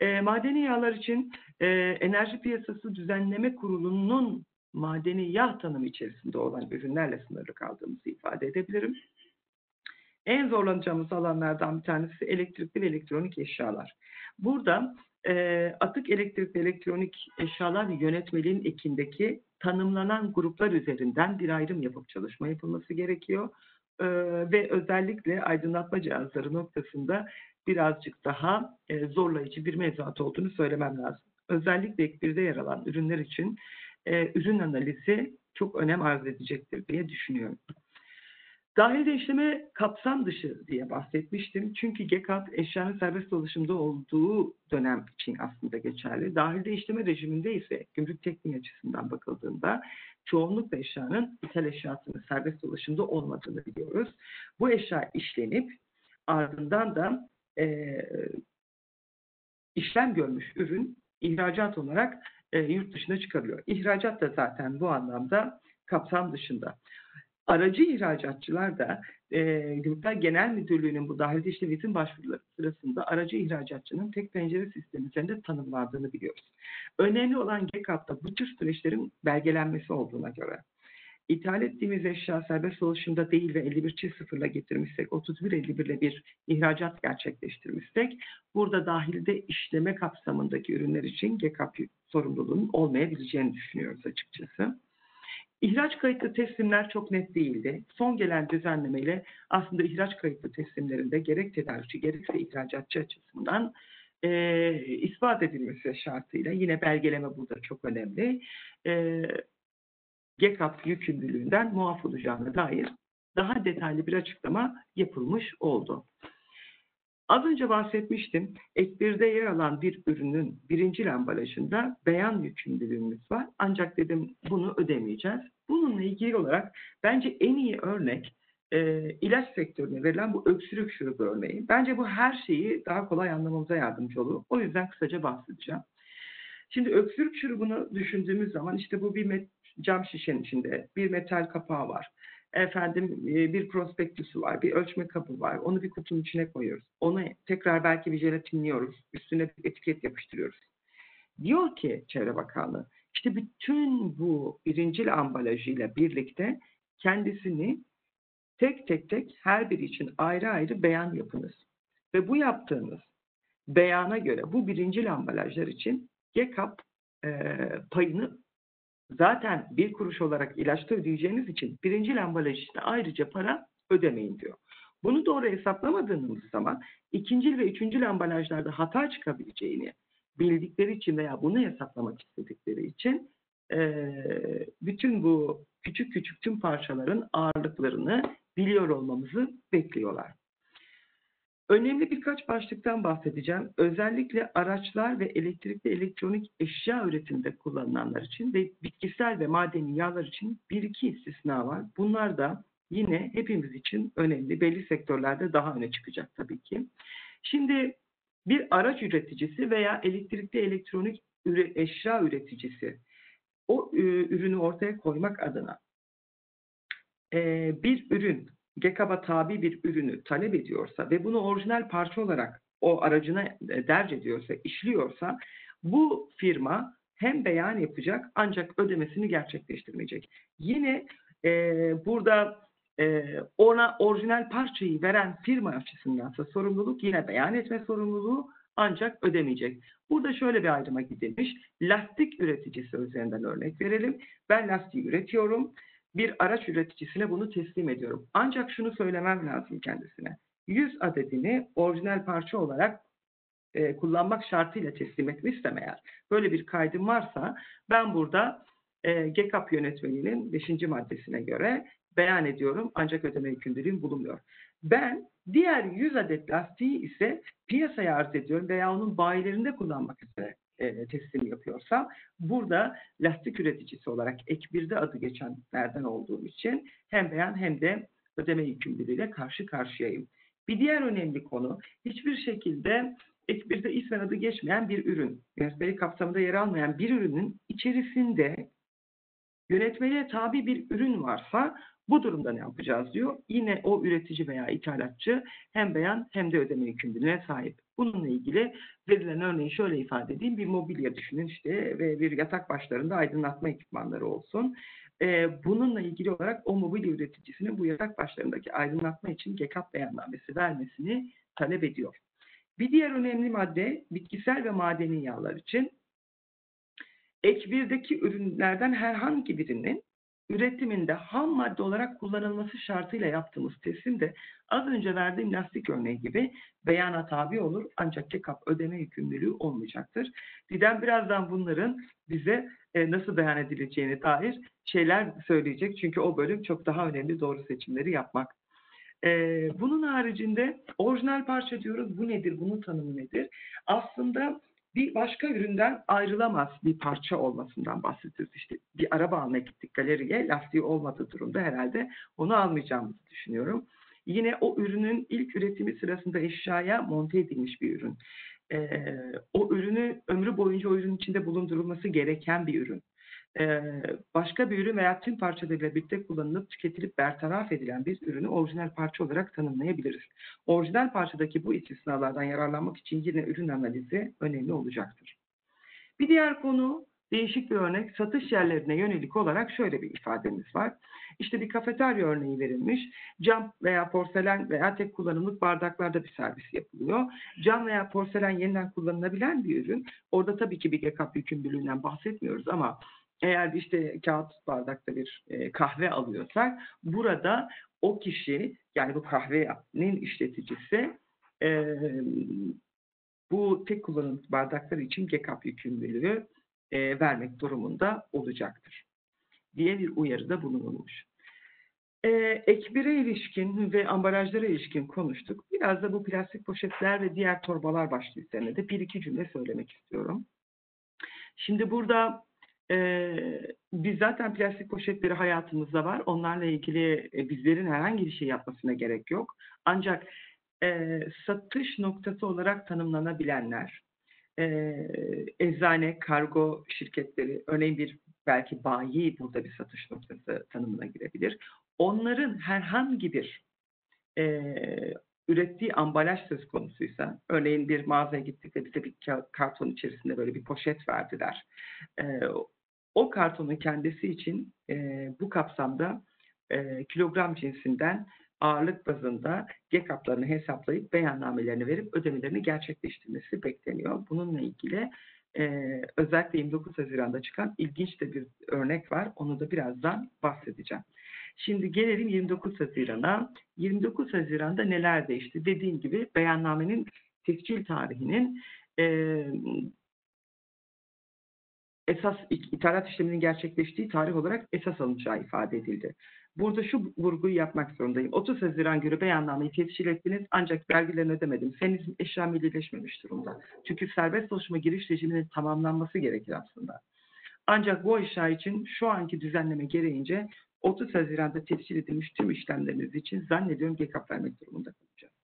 [SPEAKER 3] E, madeni yağlar için e, Enerji Piyasası Düzenleme Kurulu'nun madeni yağ tanımı içerisinde olan ürünlerle sınırlı kaldığımızı ifade edebilirim. En zorlanacağımız alanlardan bir tanesi elektrikli ve elektronik eşyalar. Burada e, atık elektrik ve elektronik eşyalar yönetmeliğin ekindeki tanımlanan gruplar üzerinden bir ayrım yapıp çalışma yapılması gerekiyor. E, ve özellikle aydınlatma cihazları noktasında birazcık daha e, zorlayıcı bir mevzuat olduğunu söylemem lazım. Özellikle ek birde yer alan ürünler için e, ürün analizi çok önem arz edecektir diye düşünüyorum. Dahil işleme kapsam dışı diye bahsetmiştim. Çünkü GECAP eşyanın serbest dolaşımda olduğu dönem için aslında geçerli. Dahilde işleme rejiminde ise gümrük tekniği açısından bakıldığında çoğunlukla eşyanın ithal eşyasının serbest dolaşımda olmadığını biliyoruz. Bu eşya işlenip ardından da e, işlem görmüş ürün ihracat olarak e, yurt dışına çıkarılıyor. İhracat da zaten bu anlamda kapsam dışında. Aracı ihracatçılar da e, Gümrükler Genel Müdürlüğü'nün bu dahil işlemetin başvuruları sırasında aracı ihracatçının tek pencere sistemi üzerinde tanımlandığını biliyoruz. Önemli olan GECAP'ta bu tür süreçlerin belgelenmesi olduğuna göre ithal ettiğimiz eşya serbest dolaşımda değil ve 51 çift sıfırla getirmişsek, 31 51 ile bir ihracat gerçekleştirmişsek, burada dahilde işleme kapsamındaki ürünler için GECAP sorumluluğunun olmayabileceğini düşünüyoruz açıkçası. İhraç kayıtlı teslimler çok net değildi. Son gelen düzenlemeyle aslında ihraç kayıtlı teslimlerinde gerek tedarikçi gerekse ihracatçı açısından e, ispat edilmesi şartıyla yine belgeleme burada çok önemli. E, GECAP yükümlülüğünden muaf olacağına dair daha detaylı bir açıklama yapılmış oldu. Az önce bahsetmiştim. Ek 1'de yer alan bir ürünün birinci ambalajında beyan yükümlülüğümüz var. Ancak dedim bunu ödemeyeceğiz. Bununla ilgili olarak bence en iyi örnek e, ilaç sektörüne verilen bu öksürük şurubu örneği. Bence bu her şeyi daha kolay anlamamıza yardımcı olur. O yüzden kısaca bahsedeceğim. Şimdi öksürük şurubunu düşündüğümüz zaman işte bu bir cam şişenin içinde bir metal kapağı var. Efendim e, bir prospektüsü var, bir ölçme kabı var. Onu bir kutunun içine koyuyoruz. Onu tekrar belki bir jelatinliyoruz. Üstüne bir etiket yapıştırıyoruz. Diyor ki Çevre Bakanlığı, işte bütün bu birincil ambalajıyla birlikte kendisini tek tek tek her biri için ayrı ayrı beyan yapınız. Ve bu yaptığınız beyana göre bu birincil ambalajlar için GECAP e, payını zaten bir kuruş olarak ilaçta ödeyeceğiniz için birinci ambalaj için ayrıca para ödemeyin diyor. Bunu doğru hesaplamadığınız zaman ikinci ve üçüncü ambalajlarda hata çıkabileceğini bildikleri için veya bunu hesaplamak istedikleri için e, bütün bu küçük küçük tüm parçaların ağırlıklarını biliyor olmamızı bekliyorlar. Önemli birkaç başlıktan bahsedeceğim. Özellikle araçlar ve elektrikli elektronik eşya üretiminde kullanılanlar için ve bitkisel ve madeni yağlar için bir iki istisna var. Bunlar da yine hepimiz için önemli. Belli sektörlerde daha öne çıkacak tabii ki. Şimdi bir araç üreticisi veya elektrikli elektronik eşya üreticisi o ürünü ortaya koymak adına bir ürün, GEKAB'a tabi bir ürünü talep ediyorsa ve bunu orijinal parça olarak o aracına e, derc ediyorsa, işliyorsa bu firma hem beyan yapacak ancak ödemesini gerçekleştirmeyecek. Yine e, burada e, ona orijinal parçayı veren firma açısındansa sorumluluk yine beyan etme sorumluluğu ancak ödemeyecek. Burada şöyle bir ayrıma gidilmiş. Lastik üreticisi üzerinden örnek verelim. Ben lastiği üretiyorum. Bir araç üreticisine bunu teslim ediyorum. Ancak şunu söylemem lazım kendisine. 100 adedini orijinal parça olarak e, kullanmak şartıyla teslim etmişsem eğer, böyle bir kaydım varsa ben burada e, GEKAP yönetmeliğinin 5. maddesine göre beyan ediyorum ancak ödeme yükümlülüğüm bulunmuyor. Ben diğer 100 adet lastiği ise piyasaya arz ediyorum veya onun bayilerinde kullanmak üzere e, teslim yapıyorsam burada lastik üreticisi olarak ek birde adı geçenlerden olduğum için hem beyan hem de ödeme yükümlülüğüyle karşı karşıyayım. Bir diğer önemli konu hiçbir şekilde ek birde ismen adı geçmeyen bir ürün, yönetmeliği kapsamında yer almayan bir ürünün içerisinde yönetmeliğe tabi bir ürün varsa bu durumda ne yapacağız diyor. Yine o üretici veya ithalatçı hem beyan hem de ödeme yükümlülüğüne sahip. Bununla ilgili verilen örneği şöyle ifade edeyim. Bir mobilya düşünün işte ve bir yatak başlarında aydınlatma ekipmanları olsun. Ee, bununla ilgili olarak o mobilya üreticisinin bu yatak başlarındaki aydınlatma için GEKAP beyannamesi vermesini talep ediyor. Bir diğer önemli madde bitkisel ve madeni yağlar için ek birdeki ürünlerden herhangi birinin üretiminde ham madde olarak kullanılması şartıyla yaptığımız teslimde az önce verdiğim lastik örneği gibi beyana tabi olur ancak GEKAP ödeme yükümlülüğü olmayacaktır. Didem birazdan bunların bize e, nasıl beyan edileceğine dair şeyler söyleyecek. Çünkü o bölüm çok daha önemli doğru seçimleri yapmak. E, bunun haricinde orijinal parça diyoruz. Bu nedir? Bunun tanımı nedir? Aslında bir başka üründen ayrılamaz bir parça olmasından bahsediyoruz. İşte bir araba almaya gittik galeriye, lastiği olmadığı durumda herhalde onu almayacağımızı düşünüyorum. Yine o ürünün ilk üretimi sırasında eşyaya monte edilmiş bir ürün. Ee, o ürünü ömrü boyunca o ürün içinde bulundurulması gereken bir ürün. Ee, başka bir ürün veya tüm parçalarıyla birlikte kullanılıp tüketilip bertaraf edilen bir ürünü orijinal parça olarak tanımlayabiliriz. Orijinal parçadaki bu istisnalardan yararlanmak için yine ürün analizi önemli olacaktır. Bir diğer konu değişik bir örnek satış yerlerine yönelik olarak şöyle bir ifademiz var. İşte bir kafeterya örneği verilmiş. Cam veya porselen veya tek kullanımlık bardaklarda bir servis yapılıyor. Cam veya porselen yeniden kullanılabilen bir ürün. Orada tabii ki bir GEKAP yükümlülüğünden bahsetmiyoruz ama eğer işte kağıt bardakta bir e, kahve alıyorsak burada o kişi yani bu kahvenin işleticisi e, bu tek kullanımlık bardaklar için GEKAP yükümlülüğü e, vermek durumunda olacaktır diye bir uyarıda bulunulmuş. Ekbire ilişkin ve ambalajlara ilişkin konuştuk. Biraz da bu plastik poşetler ve diğer torbalar başlığı üzerine de bir iki cümle söylemek istiyorum. Şimdi burada e, biz zaten plastik poşetleri hayatımızda var. Onlarla ilgili e, bizlerin herhangi bir şey yapmasına gerek yok. Ancak e, satış noktası olarak tanımlanabilenler, e, eczane, kargo şirketleri, örneğin bir belki bayi burada bir satış noktası tanımına girebilir. Onların herhangi bir e, ürettiği ambalaj söz konusuysa, örneğin bir mağazaya gittik ve bize bir karton içerisinde böyle bir poşet verdiler. E, o kartonun kendisi için e, bu kapsamda e, kilogram cinsinden ağırlık bazında GEKAP'larını hesaplayıp beyannamelerini verip ödemelerini gerçekleştirmesi bekleniyor. Bununla ilgili e, özellikle 29 Haziran'da çıkan ilginç de bir örnek var. Onu da birazdan bahsedeceğim. Şimdi gelelim 29 Haziran'a. 29 Haziran'da neler değişti? Dediğim gibi beyannamenin tescil tarihinin e, esas ithalat işleminin gerçekleştiği tarih olarak esas alınacağı ifade edildi. Burada şu vurguyu yapmak zorundayım. 30 Haziran günü beyannameyi tescil ettiniz ancak vergilerini ödemedim. Senin eşya millileşmemiş durumda. Çünkü serbest çalışma giriş rejiminin tamamlanması gerekir aslında. Ancak bu eşya için şu anki düzenleme gereğince 30 Haziran'da tescil edilmiş tüm işlemleriniz için zannediyorum GEKAP vermek durumunda kalacağız.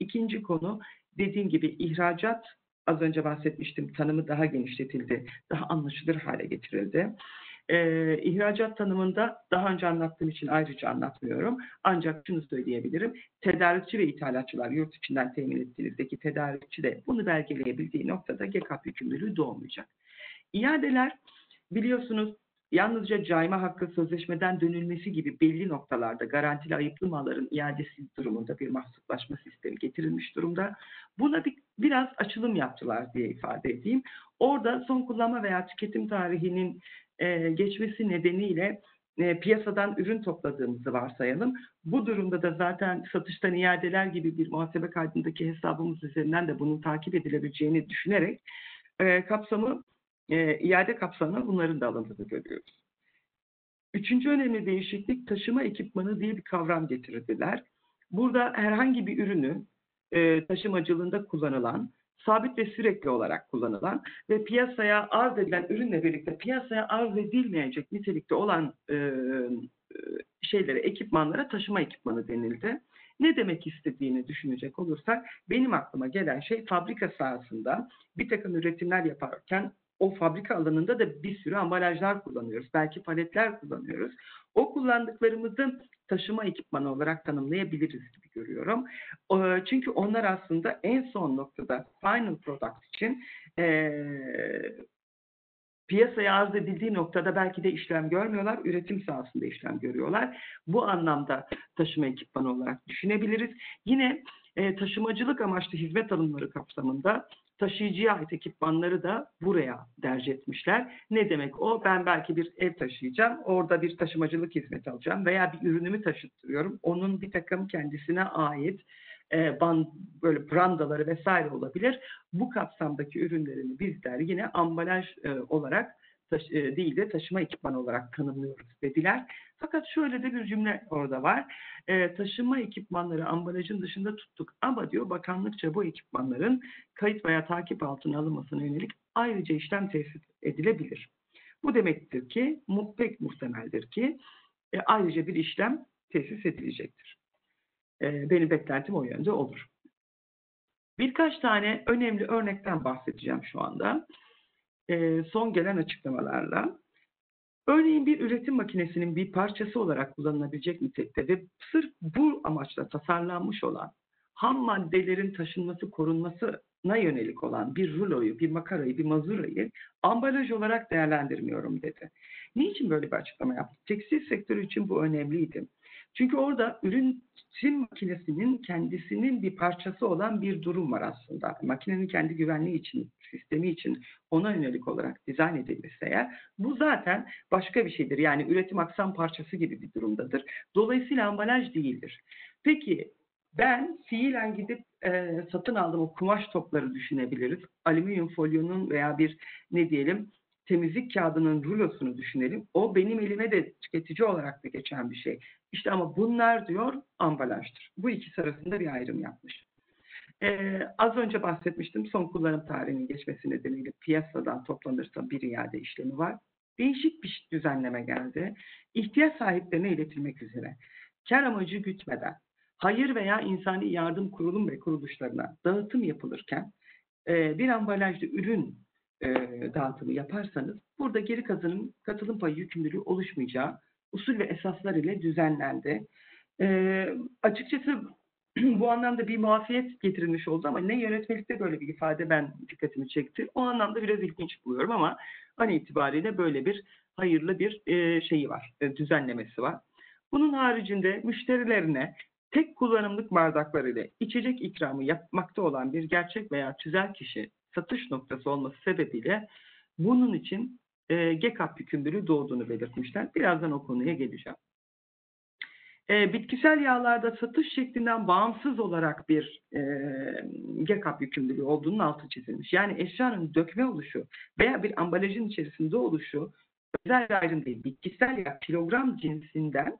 [SPEAKER 3] İkinci konu dediğim gibi ihracat az önce bahsetmiştim tanımı daha genişletildi, daha anlaşılır hale getirildi. Ee, ihracat tanımında daha önce anlattığım için ayrıca anlatmıyorum. Ancak şunu söyleyebilirim. Tedarikçi ve ithalatçılar yurt içinden temin ettiğinizdeki tedarikçi de bunu belgeleyebildiği noktada GKP yükümlülüğü doğmayacak. İadeler biliyorsunuz yalnızca cayma hakkı sözleşmeden dönülmesi gibi belli noktalarda garantili ayıplı malların iadesi durumunda bir mahsuplaşma sistemi getirilmiş durumda. Buna bir, biraz açılım yaptılar diye ifade edeyim. Orada son kullanma veya tüketim tarihinin e, geçmesi nedeniyle e, piyasadan ürün topladığımızı varsayalım. Bu durumda da zaten satıştan iadeler gibi bir muhasebe kaydındaki hesabımız üzerinden de bunun takip edilebileceğini düşünerek e, kapsamı e, iade kapsamına bunların da alındığını görüyoruz. Üçüncü önemli değişiklik taşıma ekipmanı diye bir kavram getirdiler. Burada herhangi bir ürünü e, taşımacılığında kullanılan, sabit ve sürekli olarak kullanılan ve piyasaya arz edilen ürünle birlikte piyasaya arz edilmeyecek nitelikte olan e, e, şeylere, ekipmanlara taşıma ekipmanı denildi. Ne demek istediğini düşünecek olursak benim aklıma gelen şey fabrika sahasında bir takım üretimler yaparken o fabrika alanında da bir sürü ambalajlar kullanıyoruz. Belki paletler kullanıyoruz. O kullandıklarımızı taşıma ekipmanı olarak tanımlayabiliriz gibi görüyorum. Çünkü onlar aslında en son noktada final product için eee, piyasaya arz edildiği noktada belki de işlem görmüyorlar, üretim sahasında işlem görüyorlar. Bu anlamda taşıma ekipmanı olarak düşünebiliriz. Yine e, taşımacılık amaçlı hizmet alımları kapsamında taşıyıcıya ait ekipmanları da buraya derc etmişler. Ne demek o? Ben belki bir ev taşıyacağım, orada bir taşımacılık hizmeti alacağım veya bir ürünümü taşıtırıyorum. Onun bir takım kendisine ait e, band, böyle brandaları vesaire olabilir. Bu kapsamdaki ürünlerini bizler yine ambalaj e, olarak taş, e, değil de taşıma ekipmanı olarak tanımlıyoruz dediler. Fakat şöyle de bir cümle orada var. E, taşıma ekipmanları ambalajın dışında tuttuk ama diyor bakanlıkça bu ekipmanların kayıt veya takip altına alınmasına yönelik ayrıca işlem tesis edilebilir. Bu demektir ki pek muhtemeldir ki e, ayrıca bir işlem tesis edilecektir. E, benim beklentim o yönde olur. Birkaç tane önemli örnekten bahsedeceğim şu anda. E, son gelen açıklamalarla. Örneğin bir üretim makinesinin bir parçası olarak kullanılabilecek nitelikte ve sırf bu amaçla tasarlanmış olan ham maddelerin taşınması, korunmasına yönelik olan bir ruloyu, bir makarayı, bir mazurayı ambalaj olarak değerlendirmiyorum dedi. Niçin böyle bir açıklama yaptı? Tekstil sektörü için bu önemliydi. Çünkü orada üretim makinesinin kendisinin bir parçası olan bir durum var aslında. Makinenin kendi güvenliği için, sistemi için ona yönelik olarak dizayn edilmişse eğer bu zaten başka bir şeydir. Yani üretim aksam parçası gibi bir durumdadır. Dolayısıyla ambalaj değildir. Peki ben fiilen gidip e, satın aldığım o kumaş topları düşünebiliriz. Alüminyum folyonun veya bir ne diyelim temizlik kağıdının rulosunu düşünelim. O benim elime de tüketici olarak da geçen bir şey. İşte ama bunlar diyor ambalajdır. Bu ikisi arasında bir ayrım yapmış. Ee, az önce bahsetmiştim son kullanım tarihinin geçmesi nedeniyle piyasadan toplanırsa bir iade işlemi var. Değişik bir düzenleme geldi. İhtiyaç sahiplerine iletilmek üzere. Kar amacı gütmeden hayır veya insani yardım kurulum ve kuruluşlarına dağıtım yapılırken e, bir ambalajlı ürün e, dağıtımı yaparsanız burada geri kazanım katılım payı yükümlülüğü oluşmayacağı usul ve esaslar ile düzenlendi. E, açıkçası bu anlamda bir muafiyet getirilmiş oldu ama ne yönetmelikte böyle bir ifade ben dikkatimi çekti. O anlamda biraz ilginç buluyorum ama an itibariyle böyle bir hayırlı bir e, şeyi var, e, düzenlemesi var. Bunun haricinde müşterilerine tek kullanımlık bardaklar ile içecek ikramı yapmakta olan bir gerçek veya tüzel kişi satış noktası olması sebebiyle bunun için e, GECAP yükümlülüğü doğduğunu belirtmişler. Birazdan o konuya geleceğim. E, bitkisel yağlarda satış şeklinden bağımsız olarak bir e, GECAP yükümlülüğü olduğunun altı çizilmiş. Yani eşyanın dökme oluşu veya bir ambalajın içerisinde oluşu özel ayrım değil. Bitkisel yağ kilogram cinsinden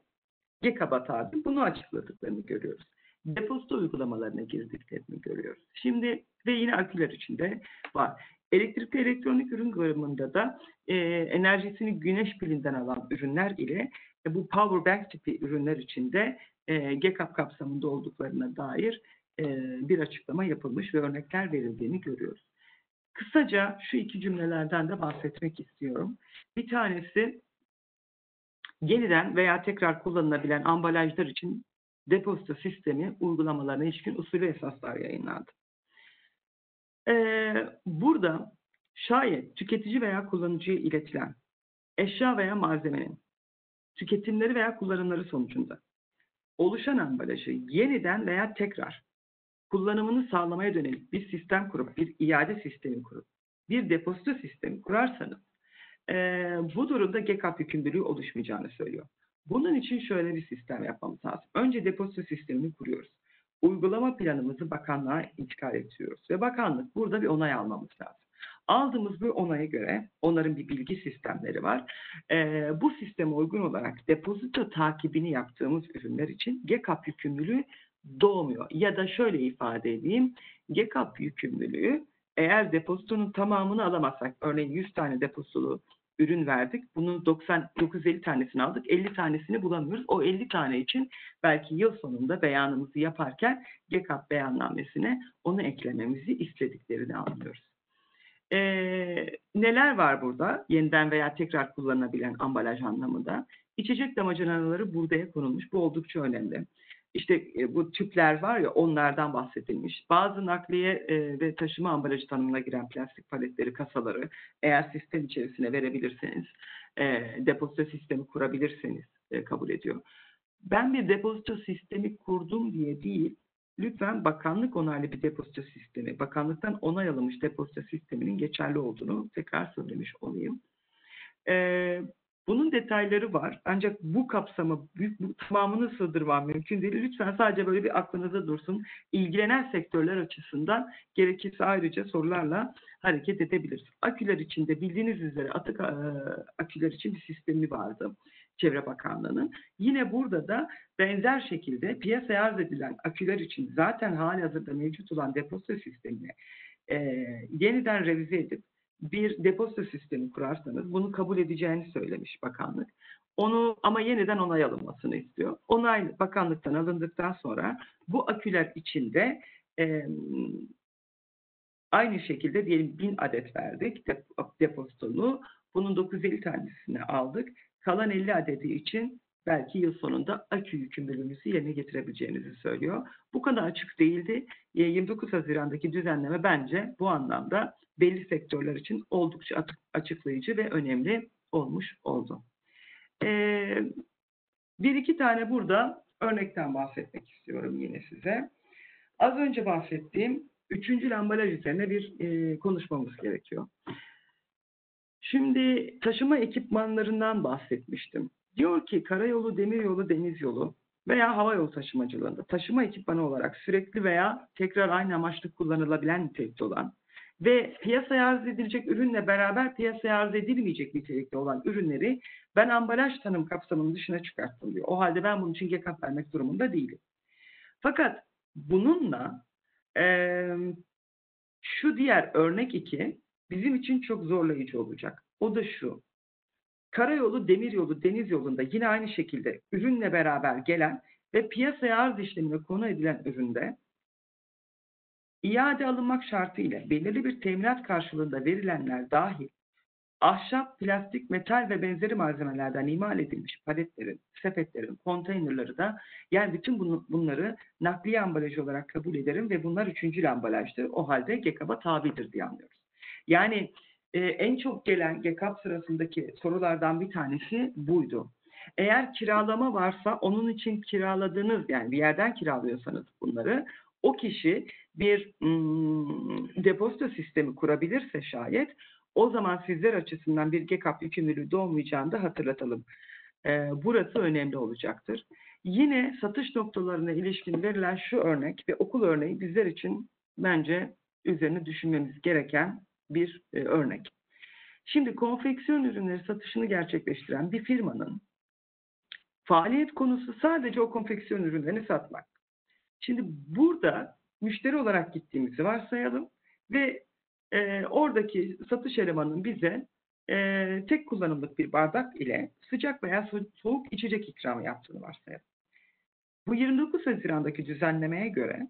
[SPEAKER 3] GECAP'a tabi bunu açıkladıklarını görüyoruz. Depozito uygulamalarına girdiklerini görüyoruz. Şimdi ve yine aküler içinde var. Elektrikli elektronik ürün gramında da e, enerjisini güneş pilinden alan ürünler ile e, bu power bank tipi ürünler içinde e, GECAP kapsamında olduklarına dair e, bir açıklama yapılmış ve örnekler verildiğini görüyoruz. Kısaca şu iki cümlelerden de bahsetmek istiyorum. Bir tanesi yeniden veya tekrar kullanılabilen ambalajlar için depozito sistemi uygulamalarına ilişkin usulü esaslar yayınlandı. Ee, burada şayet tüketici veya kullanıcıya iletilen eşya veya malzemenin tüketimleri veya kullanımları sonucunda oluşan ambalajı yeniden veya tekrar kullanımını sağlamaya dönelik bir sistem kurup, bir iade sistemi kurup, bir depozito sistemi kurarsanız eee, bu durumda GECAP yükümlülüğü oluşmayacağını söylüyor. Bunun için şöyle bir sistem yapmamız lazım. Önce depozito sistemini kuruyoruz. Uygulama planımızı bakanlığa intikal ettiriyoruz ve bakanlık burada bir onay almamız lazım. Aldığımız bu onaya göre onların bir bilgi sistemleri var. Eee, bu sisteme uygun olarak depozito takibini yaptığımız ürünler için GECAP yükümlülüğü doğmuyor. Ya da şöyle ifade edeyim. GECAP yükümlülüğü eğer depozitonun tamamını alamazsak, örneğin 100 tane depozitolu ürün verdik. Bunun 90 950 tanesini aldık. 50 tanesini bulamıyoruz. O 50 tane için belki yıl sonunda beyanımızı yaparken GECAP beyannamesine onu eklememizi istediklerini anlıyoruz. Ee, neler var burada? Yeniden veya tekrar kullanılabilen ambalaj anlamında. İçecek damacanaları buradaya konulmuş. Bu oldukça önemli. İşte e, bu tüpler var ya onlardan bahsedilmiş. Bazı nakliye e, ve taşıma ambalajı tanımına giren plastik paletleri, kasaları eğer sistem içerisine verebilirseniz, e, depozito sistemi kurabilirseniz e, kabul ediyor. Ben bir depozito sistemi kurdum diye değil, lütfen bakanlık onaylı bir depozito sistemi, bakanlıktan onay alınmış depozito sisteminin geçerli olduğunu tekrar söylemiş olayım. Ee, bunun detayları var. Ancak bu kapsamı, bu, tamamını sığdırmam mümkün değil. Lütfen sadece böyle bir aklınızda dursun. İlgilenen sektörler açısından gerekirse ayrıca sorularla hareket edebiliriz. Aküler içinde bildiğiniz üzere atık e, aküler için bir sistemi vardı. Çevre Bakanlığı'nın. Yine burada da benzer şekilde piyasaya arz edilen aküler için zaten hali hazırda mevcut olan depozito sistemini e, yeniden revize edip bir depozito sistemi kurarsanız bunu kabul edeceğini söylemiş bakanlık. Onu ama yeniden onay alınmasını istiyor. Onay bakanlıktan alındıktan sonra bu aküler içinde e, aynı şekilde diyelim 1000 adet verdik dep- depozitonu. Bunun 950 tanesini aldık. Kalan 50 adedi için belki yıl sonunda akü yükümlülüğümüzü yerine getirebileceğinizi söylüyor. Bu kadar açık değildi. E, 29 Haziran'daki düzenleme bence bu anlamda belli sektörler için oldukça açık- açıklayıcı ve önemli olmuş oldu. Ee, bir iki tane burada örnekten bahsetmek istiyorum yine size. Az önce bahsettiğim üçüncü ambalaj üzerine bir e, konuşmamız gerekiyor. Şimdi taşıma ekipmanlarından bahsetmiştim. Diyor ki karayolu, demiryolu, deniz yolu veya hava yolu taşımacılığında taşıma ekipmanı olarak sürekli veya tekrar aynı amaçlı kullanılabilen nitelikte olan ve piyasaya arz edilecek ürünle beraber piyasaya arz edilmeyecek nitelikte olan ürünleri ben ambalaj tanım kapsamının dışına çıkarttım diyor. O halde ben bunun için GECAP vermek durumunda değilim. Fakat bununla eee, şu diğer örnek iki bizim için çok zorlayıcı olacak. O da şu. Karayolu, demiryolu, deniz yolunda yine aynı şekilde ürünle beraber gelen ve piyasaya arz işlemine konu edilen üründe iade alınmak şartıyla belirli bir teminat karşılığında verilenler dahil ahşap, plastik, metal ve benzeri malzemelerden imal edilmiş paletlerin, sepetlerin, konteynerları da yani bütün bunları nakliye ambalajı olarak kabul ederim ve bunlar üçüncü ambalajdır. O halde GECAP'a tabidir diye anlıyoruz. Yani e, en çok gelen GECAP sırasındaki sorulardan bir tanesi buydu. Eğer kiralama varsa onun için kiraladığınız yani bir yerden kiralıyorsanız bunları o kişi bir mm, depozito sistemi kurabilirse şayet o zaman sizler açısından bir GECAP yükümlülüğü doğmayacağını da hatırlatalım. Burası önemli olacaktır. Yine satış noktalarına ilişkin verilen şu örnek ve okul örneği bizler için bence üzerine düşünmemiz gereken bir e, örnek. Şimdi konfeksiyon ürünleri satışını gerçekleştiren bir firmanın faaliyet konusu sadece o konfeksiyon ürünlerini satmak. Şimdi burada müşteri olarak gittiğimizi varsayalım ve e, oradaki satış elemanının bize e, tek kullanımlık bir bardak ile sıcak veya so- soğuk içecek ikramı yaptığını varsayalım. Bu 29 Haziran'daki düzenlemeye göre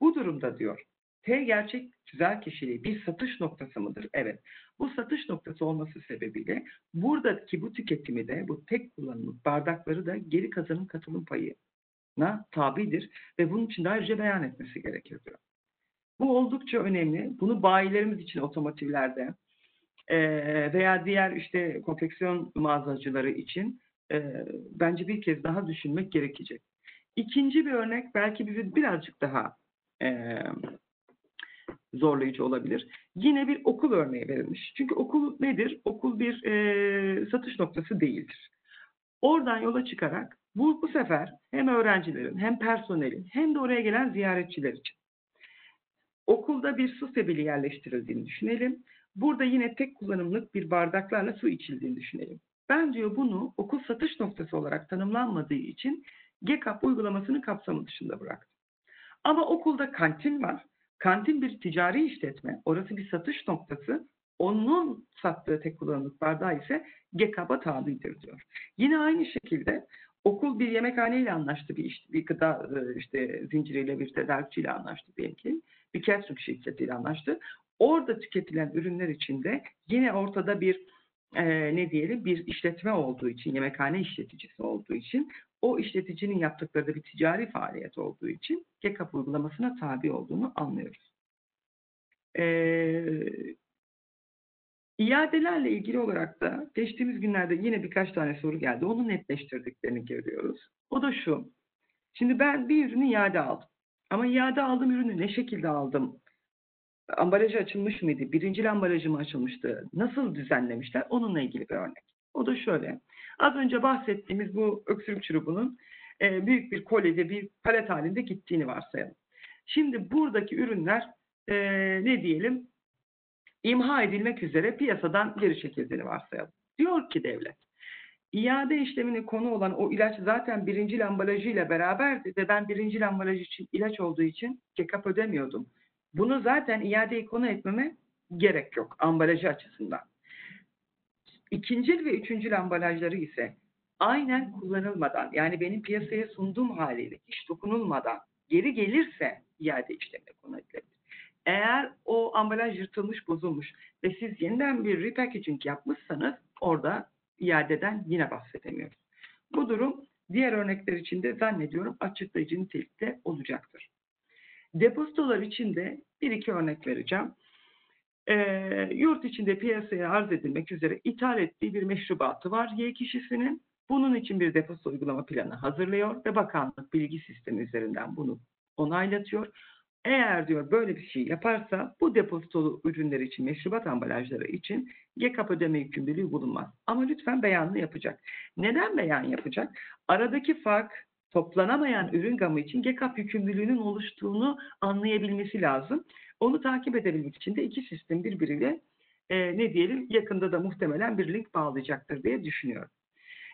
[SPEAKER 3] Bu durumda diyor T gerçek güzel kişiliği bir satış noktası mıdır? Evet. Bu satış noktası olması sebebiyle buradaki bu tüketimi de bu tek kullanımlık bardakları da geri kazanım katılım payına tabidir ve bunun için de ayrıca beyan etmesi gerekir diyor. Bu oldukça önemli. Bunu bayilerimiz için otomotivlerde eee, veya diğer işte konfeksiyon mağazacıları için eee, bence bir kez daha düşünmek gerekecek. İkinci bir örnek belki bizi birazcık daha eee, zorlayıcı olabilir. Yine bir okul örneği verilmiş. Çünkü okul nedir? Okul bir satış noktası değildir. Oradan yola çıkarak bu, bu sefer hem öğrencilerin hem personelin hem de oraya gelen ziyaretçiler için okulda bir su sebili yerleştirildiğini düşünelim. Burada yine tek kullanımlık bir bardaklarla su içildiğini düşünelim. Ben diyor bunu okul satış noktası olarak tanımlanmadığı için GECAP uygulamasını kapsamı dışında bıraktım. Ama okulda kantin var. Kantin bir ticari işletme. Orası bir satış noktası. Onun sattığı tek kullanımlık bardağı ise GECAP'a tabidir diyor. Yine aynı şekilde okul bir yemekhaneyle anlaştı bir, iş, bir gıda e, işte zinciriyle bir tedarikçiyle anlaştı diyelim ki. Bir catering şirketiyle anlaştı. Orada tüketilen ürünler içinde yine ortada bir e, ne diyelim bir işletme olduğu için, yemekhane işleticisi olduğu için o işleticinin yaptıkları da bir ticari faaliyet olduğu için GECAP uygulamasına tabi olduğunu anlıyoruz. Ee, iadelerle ilgili olarak da geçtiğimiz günlerde yine birkaç tane soru geldi. Onu netleştirdiklerini görüyoruz. O da şu. Şimdi ben bir ürünü iade aldım. Ama iade aldığım ürünü ne şekilde aldım? Ambalajı açılmış mıydı? Birinci ambalajı mı açılmıştı? Nasıl düzenlemişler? Onunla ilgili bir örnek. O da şöyle. Az önce bahsettiğimiz bu öksürük çubuğunun e, büyük bir kolyede bir palet halinde gittiğini varsayalım. Şimdi buradaki ürünler e, ne diyelim imha edilmek üzere piyasadan geri çekildiğini varsayalım. Diyor ki devlet, iade işlemine konu olan o ilaç zaten birinci ambalajıyla beraberdi ve ben birinci ambalaj için ilaç olduğu için check-up ödemiyordum. Bunu zaten iadeye konu etmeme gerek yok ambalajı açısından. İkincil ve üçüncül ambalajları ise aynen kullanılmadan yani benim piyasaya sunduğum haliyle hiç dokunulmadan geri gelirse iade işlemine konu edilebilir. Eğer o ambalaj yırtılmış, bozulmuş ve siz yeniden bir repackaging yapmışsanız orada iadeden yine bahsedemiyoruz. Bu durum diğer örnekler için de zannediyorum açıklayıcı nitelikte olacaktır. Depozitolar için de bir iki örnek vereceğim. Ee, yurt içinde piyasaya arz edilmek üzere ithal ettiği bir meşrubatı var Y kişisinin. Bunun için bir depozito uygulama planı hazırlıyor ve bakanlık bilgi sistemi üzerinden bunu onaylatıyor. Eğer diyor böyle bir şey yaparsa bu depozitolu ürünler için, meşrubat ambalajları için GECAP ödeme yükümlülüğü bulunmaz. Ama lütfen beyanını yapacak. Neden beyan yapacak? Aradaki fark toplanamayan ürün gamı için GECAP yükümlülüğünün oluştuğunu anlayabilmesi lazım. Onu takip edebilmek için de iki sistem birbiriyle e, ne diyelim yakında da muhtemelen bir link bağlayacaktır diye düşünüyorum.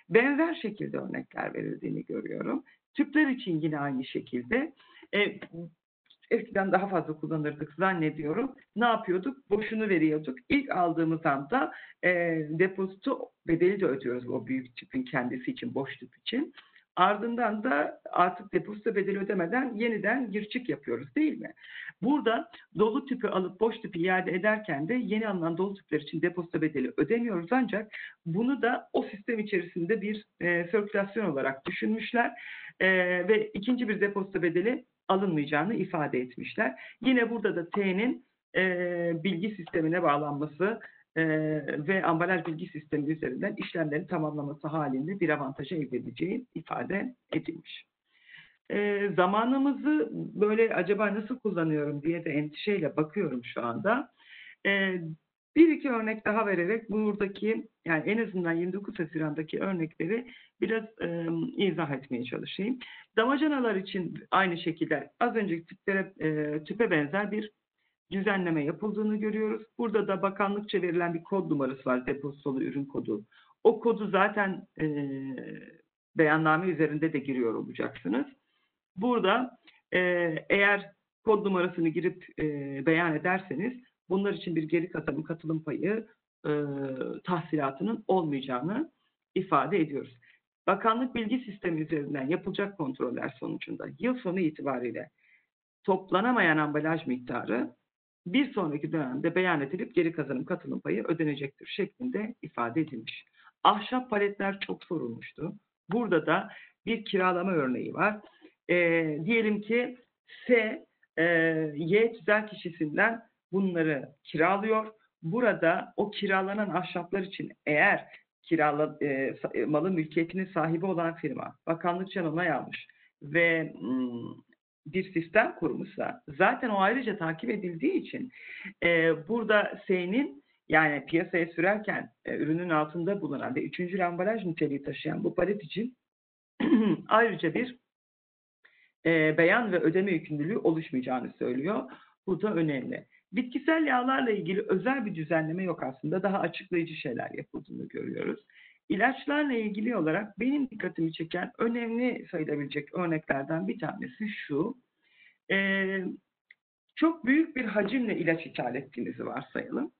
[SPEAKER 3] Benzer şekilde örnekler verildiğini görüyorum. Tüpler için yine aynı şekilde. E, eskiden daha fazla kullanırdık zannediyorum. Ne yapıyorduk? Boşunu veriyorduk. İlk aldığımız anda e, depozito bedeli de ödüyoruz o büyük tüpün kendisi için, boş tüp için. Ardından da artık depozito bedeli ödemeden yeniden gir çık yapıyoruz değil mi? Burada dolu tüpü alıp boş tüpü iade ederken de yeni alınan dolu tüpler için depozito bedeli ödemiyoruz ancak bunu da o sistem içerisinde bir e, sirkülasyon olarak düşünmüşler e, ve ikinci bir depozito bedeli alınmayacağını ifade etmişler. Yine burada da T'nin e, bilgi sistemine bağlanması e, ve ambalaj bilgi sistemi üzerinden işlemlerin tamamlaması halinde bir avantaja elde edeceği ifade edilmiş. E, zamanımızı böyle acaba nasıl kullanıyorum diye de endişeyle bakıyorum şu anda. E, bir iki örnek daha vererek buradaki yani en azından 29 Haziran'daki örnekleri biraz e, izah etmeye çalışayım. Damacanalar için aynı şekilde az önceki tüplere, e, tüpe benzer bir düzenleme yapıldığını görüyoruz. Burada da bakanlıkça verilen bir kod numarası var, depozitolu ürün kodu. O kodu zaten e, beyanname üzerinde de giriyor olacaksınız. Burada e, eğer kod numarasını girip e, beyan ederseniz bunlar için bir geri katılım katılım payı e, tahsilatının olmayacağını ifade ediyoruz. Bakanlık bilgi sistemi üzerinden yapılacak kontroller sonucunda yıl sonu itibariyle toplanamayan ambalaj miktarı bir sonraki dönemde beyan edilip geri kazanım katılım payı ödenecektir şeklinde ifade edilmiş. Ahşap paletler çok sorulmuştu. Burada da bir kiralama örneği var. Ee, diyelim ki S, e, Y tüzel kişisinden bunları kiralıyor. Burada o kiralanan ahşaplar için eğer kirala, e, e, malın mülkiyetinin sahibi olan firma bakanlıkça onay almış ve mm, bir sistem kurmuşsa zaten o ayrıca takip edildiği için e, burada S'nin yani piyasaya sürerken e, ürünün altında bulunan ve üçüncü ambalaj niteliği taşıyan bu palet için ayrıca bir e, beyan ve ödeme yükümlülüğü oluşmayacağını söylüyor. Bu da önemli. Bitkisel yağlarla ilgili özel bir düzenleme yok aslında. Daha açıklayıcı şeyler yapıldığını görüyoruz. İlaçlarla ilgili olarak benim dikkatimi çeken önemli sayılabilecek örneklerden bir tanesi şu. Ee, çok büyük bir hacimle ilaç ithal ettiğinizi varsayalım.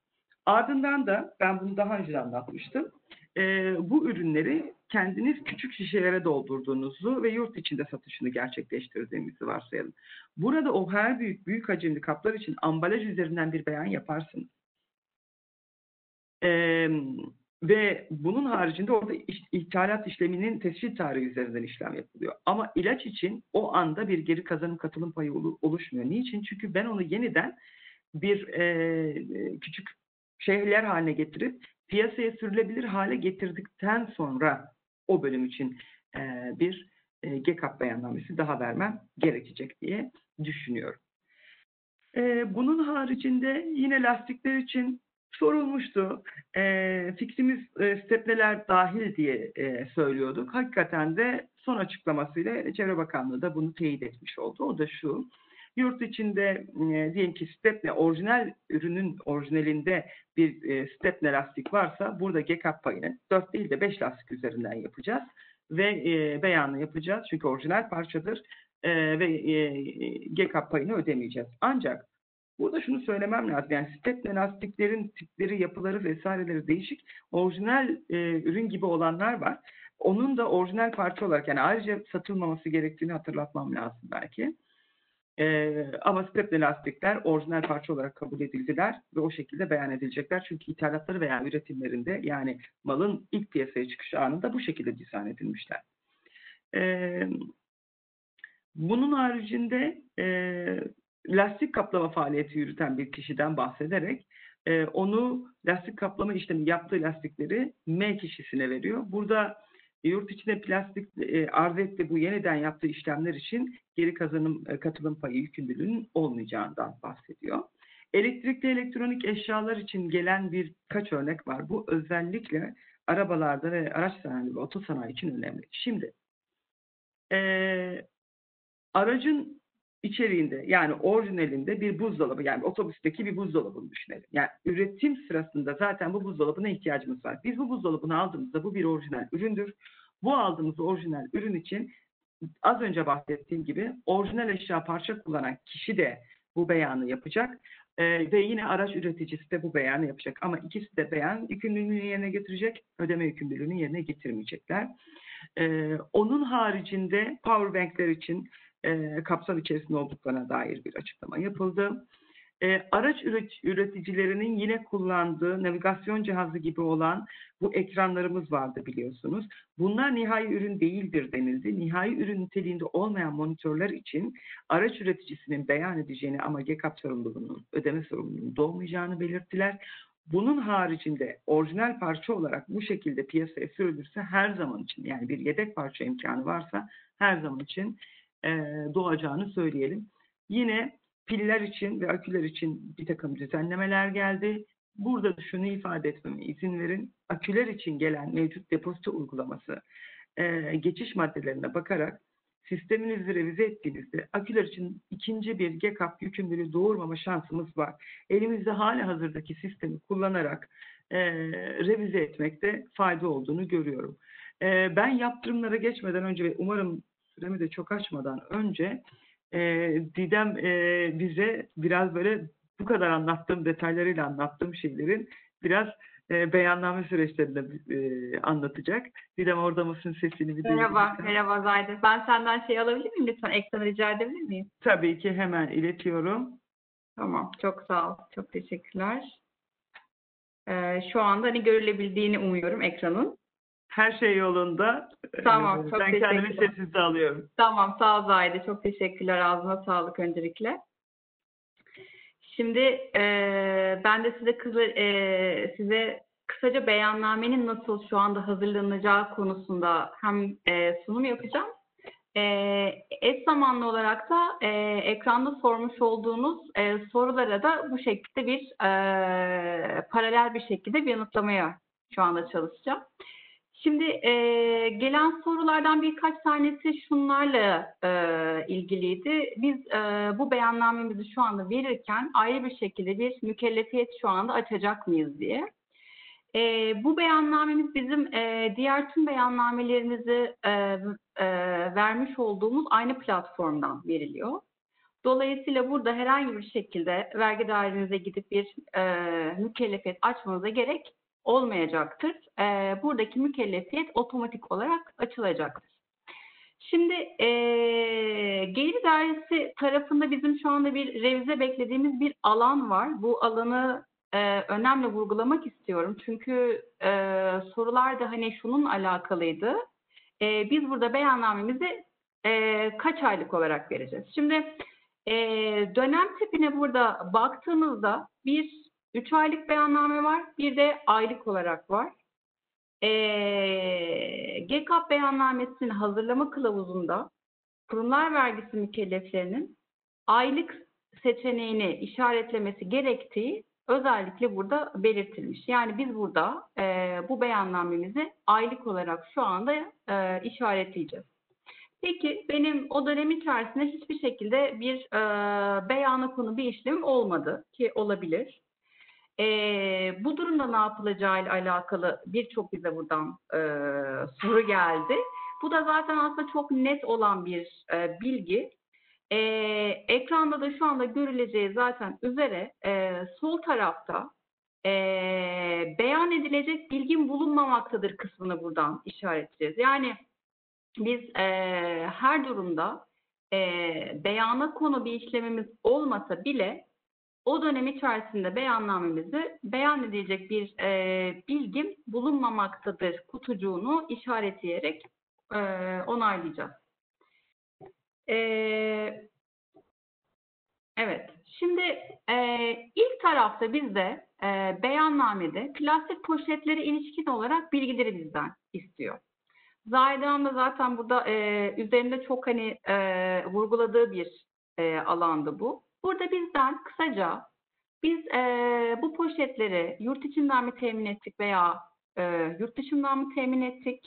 [SPEAKER 3] Ardından da ben bunu daha önce anlatmıştım. Ee, bu ürünleri kendiniz küçük şişelere doldurduğunuzu ve yurt içinde satışını gerçekleştirdiğinizi varsayalım. Burada o her büyük büyük hacimli kaplar için ambalaj üzerinden bir beyan yaparsınız. Ee, ve bunun haricinde orada ithalat işleminin tescil tarihi üzerinden işlem yapılıyor. Ama ilaç için o anda bir geri kazanım katılım payı olu- oluşmuyor. Niçin? Çünkü ben onu yeniden bir e, küçük şeyler haline getirip piyasaya sürülebilir hale getirdikten sonra o bölüm için e, bir e, GECAP beyannamesi daha vermem gerekecek diye düşünüyorum. E, bunun haricinde yine lastikler için sorulmuştu. E, fikrimiz e, stepneler dahil diye e, söylüyorduk. Hakikaten de son açıklamasıyla Çevre Bakanlığı da bunu teyit etmiş oldu. O da şu. Yurt içinde e, diyelim ki stepne orijinal ürünün orijinalinde bir e, stepne lastik varsa burada GECAP payını 4 değil de 5 lastik üzerinden yapacağız ve e, beyanı yapacağız. Çünkü orijinal parçadır e, ve e, GECAP payını ödemeyeceğiz. Ancak burada şunu söylemem lazım. Yani stepne lastiklerin tipleri, yapıları vesaireleri değişik. Orijinal e, ürün gibi olanlar var. Onun da orijinal parça olarak yani ayrıca satılmaması gerektiğini hatırlatmam lazım belki. Ee, ama stepne lastikler orijinal parça olarak kabul edildiler ve o şekilde beyan edilecekler. Çünkü ithalatları veya üretimlerinde yani malın ilk piyasaya çıkış anında bu şekilde dizayn edilmişler. Ee, bunun haricinde e, lastik kaplama faaliyeti yürüten bir kişiden bahsederek e, onu lastik kaplama işlemi yaptığı lastikleri M kişisine veriyor. Burada yurt içinde plastik e, arz etti bu yeniden yaptığı işlemler için geri kazanım e, katılım payı yükümlülüğünün olmayacağından bahsediyor. Elektrikli elektronik eşyalar için gelen birkaç örnek var. Bu özellikle arabalarda ve araç sanayi ve otosanayi için önemli. Şimdi e, aracın içeriğinde yani orijinalinde bir buzdolabı yani otobüsteki bir buzdolabını düşünelim. Yani üretim sırasında zaten bu buzdolabına ihtiyacımız var. Biz bu buzdolabını aldığımızda bu bir orijinal üründür. Bu aldığımız orijinal ürün için az önce bahsettiğim gibi orijinal eşya parça kullanan kişi de bu beyanı yapacak. Ee, ve yine araç üreticisi de bu beyanı yapacak. Ama ikisi de beyan yükümlülüğünü yerine getirecek, ödeme yükümlülüğünü yerine getirmeyecekler. Ee, onun haricinde powerbankler için e, kapsam içerisinde olduklarına dair bir açıklama yapıldı. E, araç üret- üreticilerinin yine kullandığı navigasyon cihazı gibi olan bu ekranlarımız vardı biliyorsunuz. Bunlar nihai ürün değildir denildi. Nihai ürün niteliğinde olmayan monitörler için araç üreticisinin beyan edeceğini ama GECAP sorumluluğunun, ödeme sorumluluğunun doğmayacağını belirttiler. Bunun haricinde orijinal parça olarak bu şekilde piyasaya sürülürse her zaman için yani bir yedek parça imkanı varsa her zaman için doğacağını söyleyelim. Yine piller için ve aküler için bir takım düzenlemeler geldi. Burada da şunu ifade etmeme izin verin. Aküler için gelen mevcut depozito uygulaması e, geçiş maddelerine bakarak sisteminizi revize ettiğinizde aküler için ikinci bir GECAP yükümlülüğü doğurmama şansımız var. Elimizde hali hazırdaki sistemi kullanarak e, revize etmekte fayda olduğunu görüyorum. E, ben yaptırımlara geçmeden önce ve umarım süremi de çok açmadan önce e, Didem e, bize biraz böyle bu kadar anlattığım detaylarıyla anlattığım şeylerin biraz e, beyanname süreçlerini e, anlatacak. Didem orada mısın sesini bir
[SPEAKER 2] Merhaba, merhaba Zayde. Ben senden şey alabilir miyim lütfen? Ekranı rica edebilir miyim?
[SPEAKER 3] Tabii ki hemen iletiyorum.
[SPEAKER 2] Tamam, çok sağ ol. Çok teşekkürler. Ee, şu anda hani görülebildiğini umuyorum ekranın.
[SPEAKER 3] Her şey yolunda.
[SPEAKER 2] Tamam,
[SPEAKER 3] Ee,
[SPEAKER 2] çok
[SPEAKER 3] Ben kendimi sessizde alıyorum.
[SPEAKER 2] Tamam, sağ ol Zahide. Çok teşekkürler. Ağzına sağlık öncelikle. Şimdi eee, ben de size kısa, eee, size kısaca beyannamenin nasıl şu anda hazırlanacağı konusunda hem eee, sunum yapacağım. Eee eş zamanlı olarak da eee, ekranda sormuş olduğunuz eee, sorulara da bu şekilde bir eee, paralel bir şekilde bir yanıtlamaya şu anda çalışacağım. Şimdi eee, gelen sorulardan birkaç tanesi şunlarla eee, ilgiliydi. Biz eee, bu beyannamemizi şu anda verirken ayrı bir şekilde bir mükellefiyet şu anda açacak mıyız diye. Eee, bu beyannamemiz bizim eee, diğer tüm beyannamelerimizi eee, eee, vermiş olduğumuz aynı platformdan veriliyor. Dolayısıyla burada herhangi bir şekilde vergi dairenize gidip bir eee mükellefiyet açmanıza gerek olmayacaktır. Eee, buradaki mükellefiyet otomatik olarak açılacaktır. Şimdi eee gelir dairesi tarafında bizim şu anda bir revize beklediğimiz bir alan var. Bu alanı eee, önemli vurgulamak istiyorum. Çünkü eee sorular da hani şunun alakalıydı. Eee, biz burada beyannamemizi eee, kaç aylık olarak vereceğiz? Şimdi eee, dönem tipine burada baktığınızda bir 3 aylık beyanname var, bir de aylık olarak var. Ee, GKAP beyannamesinin hazırlama kılavuzunda kurumlar vergisi mükelleflerinin aylık seçeneğini işaretlemesi gerektiği özellikle burada belirtilmiş. Yani biz burada e, bu beyannamemizi aylık olarak şu anda e, işaretleyeceğiz. Peki benim o dönem içerisinde hiçbir şekilde bir e, beyana konu bir işlem olmadı ki olabilir. Ee, bu durumda ne yapılacağıyla alakalı birçok bize buradan e, soru geldi. Bu da zaten aslında çok net olan bir e, bilgi. Ee, ekranda da şu anda görüleceği zaten üzere e, sol tarafta e, beyan edilecek bilgin bulunmamaktadır kısmını buradan işaretleyeceğiz. Yani biz e, her durumda e, beyana konu bir işlemimiz olmasa bile o dönem içerisinde beyannamemizi beyan edilecek bir e, bilgim bulunmamaktadır kutucuğunu işaretleyerek e, onaylayacağız. E, evet, şimdi e, ilk tarafta bizde e, beyannamede plastik poşetlere ilişkin olarak bilgileri bizden istiyor. Zahide Hanım da zaten burada e, üzerinde çok hani e, vurguladığı bir e, alandı bu. Burada bizden kısaca biz e, bu poşetleri yurt içinden mi temin ettik veya e, yurt dışından mı temin ettik?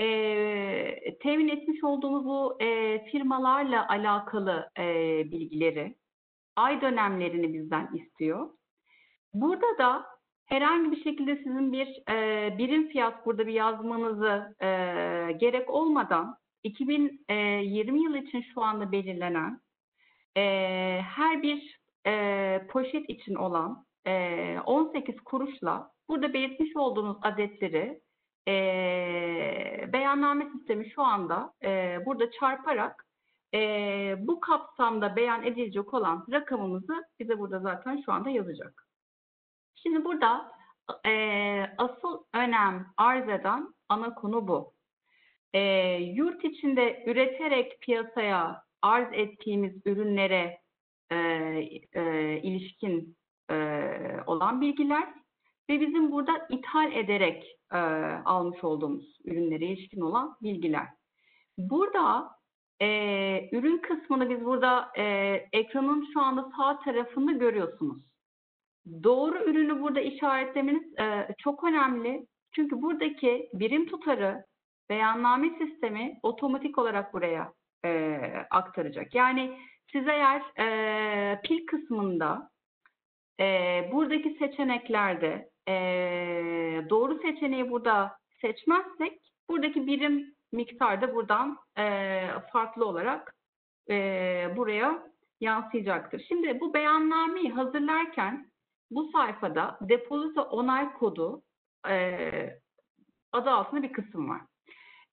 [SPEAKER 2] E, temin etmiş olduğumuz bu e, firmalarla alakalı e, bilgileri, ay dönemlerini bizden istiyor. Burada da herhangi bir şekilde sizin bir e, birim fiyat burada bir yazmanızı e, gerek olmadan 2020 yılı için şu anda belirlenen e, her bir e, poşet için olan e, 18 kuruşla burada belirtmiş olduğunuz adetleri e, beyanname sistemi şu anda e, burada çarparak e, bu kapsamda beyan edilecek olan rakamımızı bize burada zaten şu anda yazacak. Şimdi burada e, asıl önem arz eden ana konu bu. E, yurt içinde üreterek piyasaya arz ettiğimiz ürünlere e, e, ilişkin e, olan bilgiler ve bizim burada ithal ederek e, almış olduğumuz ürünlere ilişkin olan bilgiler. Burada e, ürün kısmını biz burada e, ekranın şu anda sağ tarafında görüyorsunuz. Doğru ürünü burada işaretlemeniz e, çok önemli. Çünkü buradaki birim tutarı beyanname sistemi otomatik olarak buraya e, aktaracak. Yani siz eğer e, pil kısmında e, buradaki seçeneklerde e, doğru seçeneği burada seçmezsek buradaki birim miktarda buradan e, farklı olarak e, buraya yansıyacaktır. Şimdi bu beyannameyi hazırlarken bu sayfada depozito onay kodu e, adı altında bir kısım var.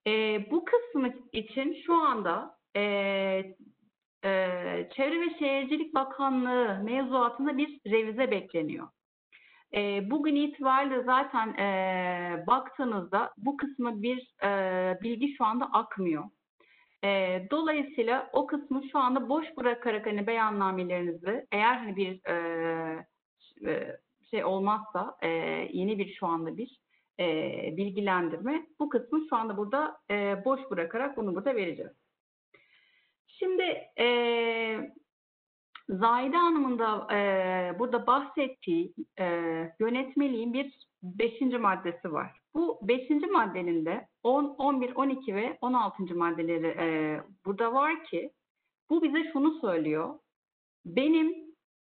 [SPEAKER 2] E, bu kısmı için şu anda e, e, Çevre ve Şehircilik Bakanlığı mevzuatında bir revize bekleniyor. E, bugün itibariyle zaten e, baktığınızda bu kısmı bir e, bilgi şu anda akmıyor. E, dolayısıyla o kısmı şu anda boş bırakarak hani beyannamelerinizi eğer hani bir e, şey olmazsa e, yeni bir şu anda bir e, bilgilendirme bu kısmı şu anda burada e, boş bırakarak bunu burada vereceğiz. Şimdi e, Zahide Hanım'ın da e, burada bahsettiği e, yönetmeliğin bir beşinci maddesi var. Bu beşinci maddenin de 10, 11, 12 ve 16. maddeleri e, burada var ki bu bize şunu söylüyor. Benim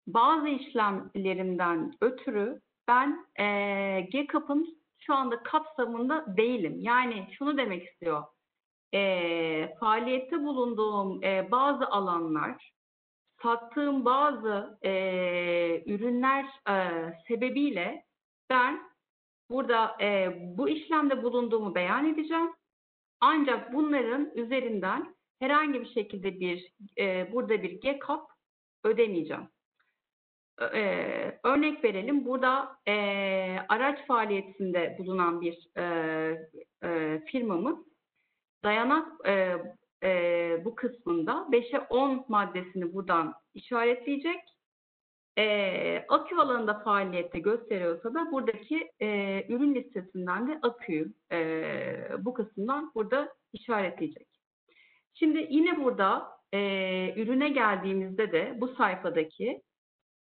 [SPEAKER 2] bazı işlemlerimden ötürü ben e, GCAP'ın şu anda kapsamında değilim. Yani şunu demek istiyor. E, faaliyette bulunduğum e, bazı alanlar sattığım bazı e, ürünler e, sebebiyle ben burada e, bu işlemde bulunduğumu beyan edeceğim. Ancak bunların üzerinden herhangi bir şekilde bir e, burada bir GCAP ödemeyeceğim. E, örnek verelim. Burada e, araç faaliyetinde bulunan bir e, e, firmamız dayanak e, e, bu kısmında 5'e 10 maddesini buradan işaretleyecek. E, akü alanında faaliyette gösteriyorsa da buradaki e, ürün listesinden de aküyü e, bu kısımdan burada işaretleyecek. Şimdi yine burada e, ürüne geldiğimizde de bu sayfadaki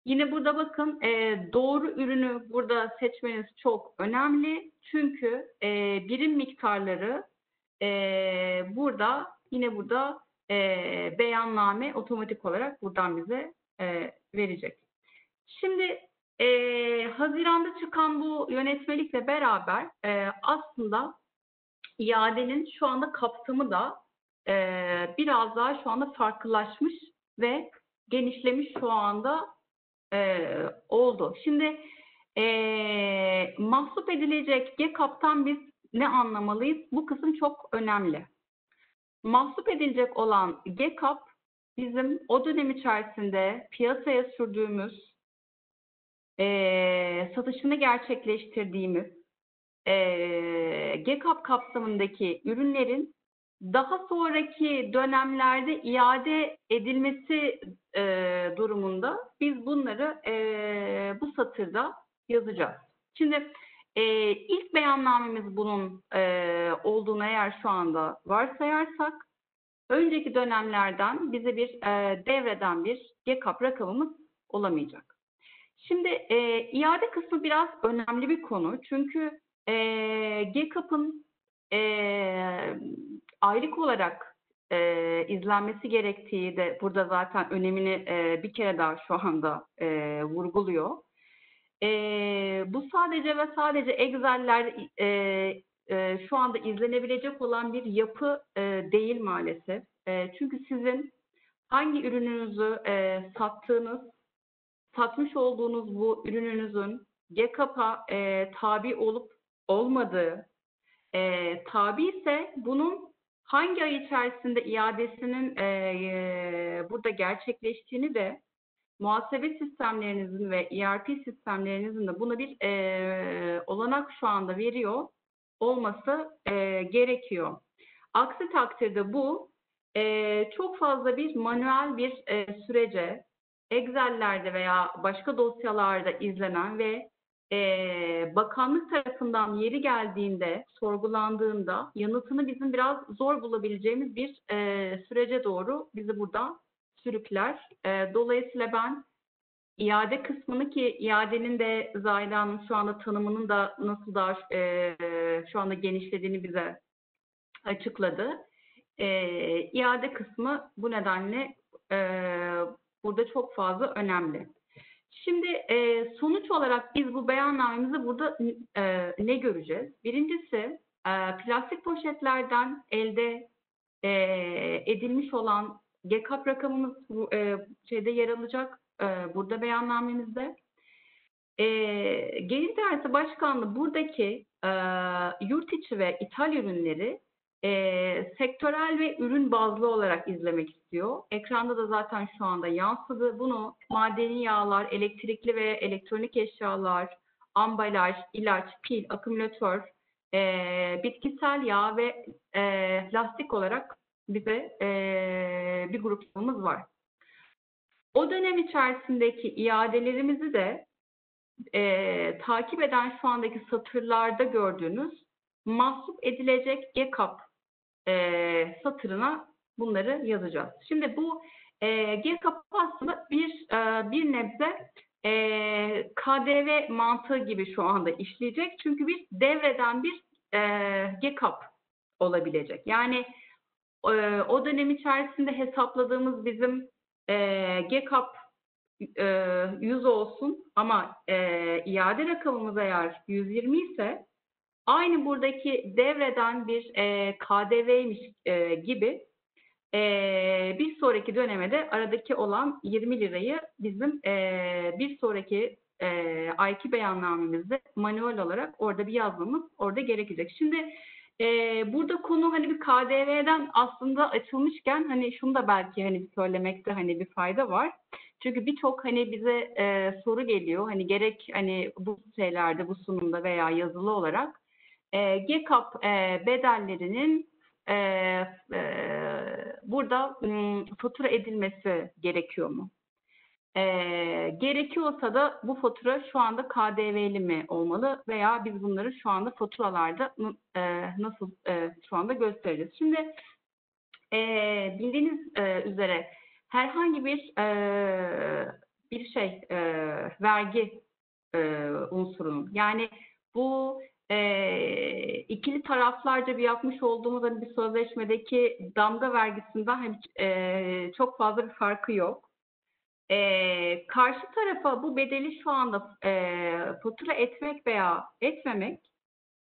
[SPEAKER 2] yine burada bakın e, doğru ürünü burada seçmeniz çok önemli. Çünkü e, birim miktarları e, burada yine burada e, beyanname otomatik olarak buradan bize e, verecek. Şimdi e, Haziran'da çıkan bu yönetmelikle beraber e, aslında iadenin şu anda kapsamı da e, biraz daha şu anda farklılaşmış ve genişlemiş şu anda e, oldu. Şimdi e, mahsup edilecek GCAP'tan biz ne anlamalıyız? Bu kısım çok önemli. Mahsup edilecek olan GCAP bizim o dönem içerisinde piyasaya sürdüğümüz, e, satışını gerçekleştirdiğimiz e, GCAP kapsamındaki ürünlerin daha sonraki dönemlerde iade edilmesi e, durumunda biz bunları e, bu satırda yazacağız. Şimdi e, ilk beyannamemiz bunun e, olduğunu eğer şu anda varsayarsak önceki dönemlerden bize bir e, devreden bir GCAP rakamımız olamayacak. Şimdi e, iade kısmı biraz önemli bir konu. Çünkü e, GCAP'ın e, aylık olarak e, izlenmesi gerektiği de burada zaten önemini e, bir kere daha şu anda e, vurguluyor. E, bu sadece ve sadece Excel'ler e, e, şu anda izlenebilecek olan bir yapı e, değil maalesef. E, çünkü sizin hangi ürününüzü e, sattığınız, satmış olduğunuz bu ürününüzün GCAP'a e, tabi olup olmadığı, e, tabi ise bunun hangi ay içerisinde iadesinin e, e, burada gerçekleştiğini de muhasebe sistemlerinizin ve ERP sistemlerinizin de buna bir e, olanak şu anda veriyor olması e, gerekiyor. Aksi takdirde bu e, çok fazla bir manuel bir e, sürece Excel'lerde veya başka dosyalarda izlenen ve e, bakanlık tarafından yeri geldiğinde, sorgulandığında yanıtını bizim biraz zor bulabileceğimiz bir e, sürece doğru bizi burada sürükler. E, dolayısıyla ben iade kısmını ki iadenin de Zahide Hanım şu anda tanımının da nasıl daha e, şu anda genişlediğini bize açıkladı. E, iade kısmı bu nedenle e, burada çok fazla önemli. Şimdi e, sonuç olarak biz bu beyannamemizde burada e, ne göreceğiz? Birincisi e, plastik poşetlerden elde e, edilmiş olan GCAP rakamımız bu e, şeyde yer alacak e, burada beyannamemizde. E, Gelir İdaresi Başkanlığı buradaki e, yurt içi ve ithal ürünleri e, sektörel ve ürün bazlı olarak izlemek istiyor. Ekranda da zaten şu anda yansıdı. Bunu madeni yağlar, elektrikli ve elektronik eşyalar, ambalaj, ilaç, pil, akümülatör, e, bitkisel yağ ve e, lastik olarak bize e, bir gruplamamız var. O dönem içerisindeki iadelerimizi de e, takip eden şu andaki satırlarda gördüğünüz mahsup edilecek GKAP e, satırına bunları yazacağız. Şimdi bu e, GKAP aslında bir e, bir nebze e, KDV mantığı gibi şu anda işleyecek. Çünkü bir devreden bir e, GKAP olabilecek. Yani o dönem içerisinde hesapladığımız bizim e, GKAP e, 100 olsun ama e, iade rakamımız eğer 120 ise aynı buradaki devreden bir e, KDV'ymiş e, gibi e, bir sonraki döneme de aradaki olan 20 lirayı bizim e, bir sonraki e, A2 beyannamemizde manuel olarak orada bir yazmamız orada gerekecek. Şimdi e, burada konu hani bir KDV'den aslında açılmışken hani şunu da belki hani bir söylemekte hani bir fayda var. Çünkü birçok hani bize e, soru geliyor hani gerek hani bu şeylerde bu sunumda veya yazılı olarak e, GKAP e, bedellerinin e, e, burada m, fatura edilmesi gerekiyor mu? E, gerekiyorsa da bu fatura şu anda KDV'li mi olmalı veya biz bunları şu anda faturalarda e, nasıl e, şu anda göstereceğiz. Şimdi e, bildiğiniz e, üzere herhangi bir e, bir şey e, vergi e, unsurunun yani bu e, ikili taraflarca bir yapmış olduğumuz hani bir sözleşmedeki damga vergisinden hani, e, çok fazla bir farkı yok. E, karşı tarafa bu bedeli şu anda e, fatura etmek veya etmemek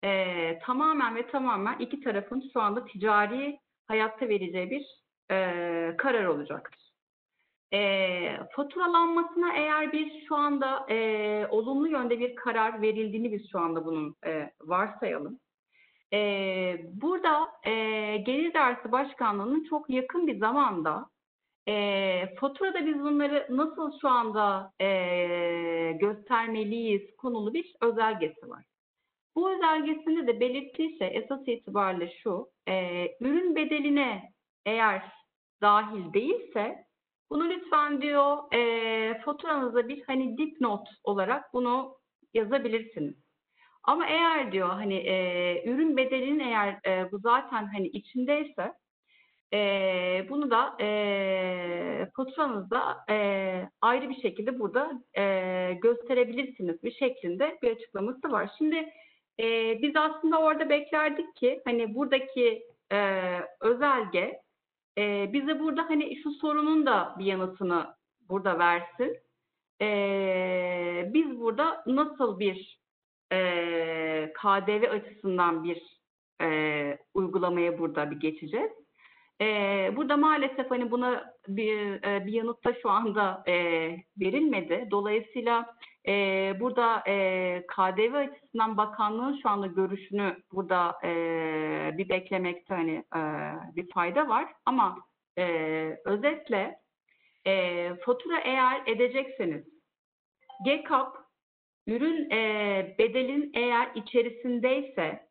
[SPEAKER 2] e, tamamen ve tamamen iki tarafın şu anda ticari hayatta vereceği bir e, karar olacaktır. E, faturalanmasına eğer bir şu anda e, olumlu yönde bir karar verildiğini biz şu anda bunun e, varsayalım. E, burada e, Gelir Dersi Başkanlığı'nın çok yakın bir zamanda e, faturada biz bunları nasıl şu anda e, göstermeliyiz konulu bir özelgesi var. Bu özelgesinde de belirttiği şey esas itibariyle şu, e, ürün bedeline eğer dahil değilse bunu lütfen diyor e, faturanıza bir hani dipnot olarak bunu yazabilirsiniz. Ama eğer diyor hani e, ürün bedelinin eğer e, bu zaten hani içindeyse e, bunu da e, faturanızda e, ayrı bir şekilde burada e, gösterebilirsiniz bir şeklinde bir açıklaması var. Şimdi e, biz aslında orada beklerdik ki hani buradaki e, özelge e, bize burada hani şu sorunun da bir yanıtını burada versin. E, biz burada nasıl bir e, KDV açısından bir e, uygulamaya burada bir geçeceğiz. E, burada maalesef hani buna bir, e, bir yanıt da şu anda e, verilmedi. Dolayısıyla e, burada e, KDV açısından bakanlığın şu anda görüşünü burada e, bir beklemekte hani e, bir fayda var. Ama e, özetle e, fatura eğer edecekseniz GKAP ürün e, bedelin eğer içerisindeyse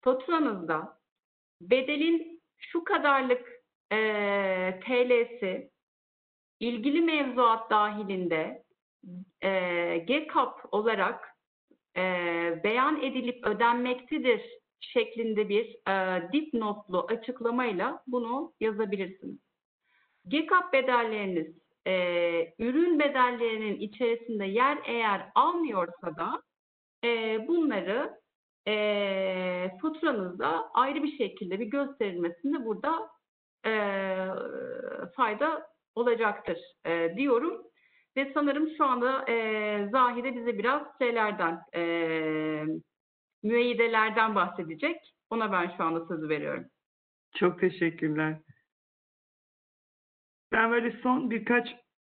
[SPEAKER 2] faturanızda bedelin şu kadarlık e, TL'si ilgili mevzuat dahilinde e, GKAP olarak e, beyan edilip ödenmektedir şeklinde bir e, dipnotlu açıklamayla bunu yazabilirsiniz. GKAP bedelleriniz e, ürün bedellerinin içerisinde yer eğer almıyorsa da e, bunları e, faturanızda ayrı bir şekilde bir gösterilmesinde burada e, fayda olacaktır e, diyorum. Ve sanırım şu anda e, Zahide bize biraz şeylerden, e, müeyyidelerden bahsedecek. Ona ben şu anda sözü veriyorum.
[SPEAKER 3] Çok teşekkürler. Ben böyle son birkaç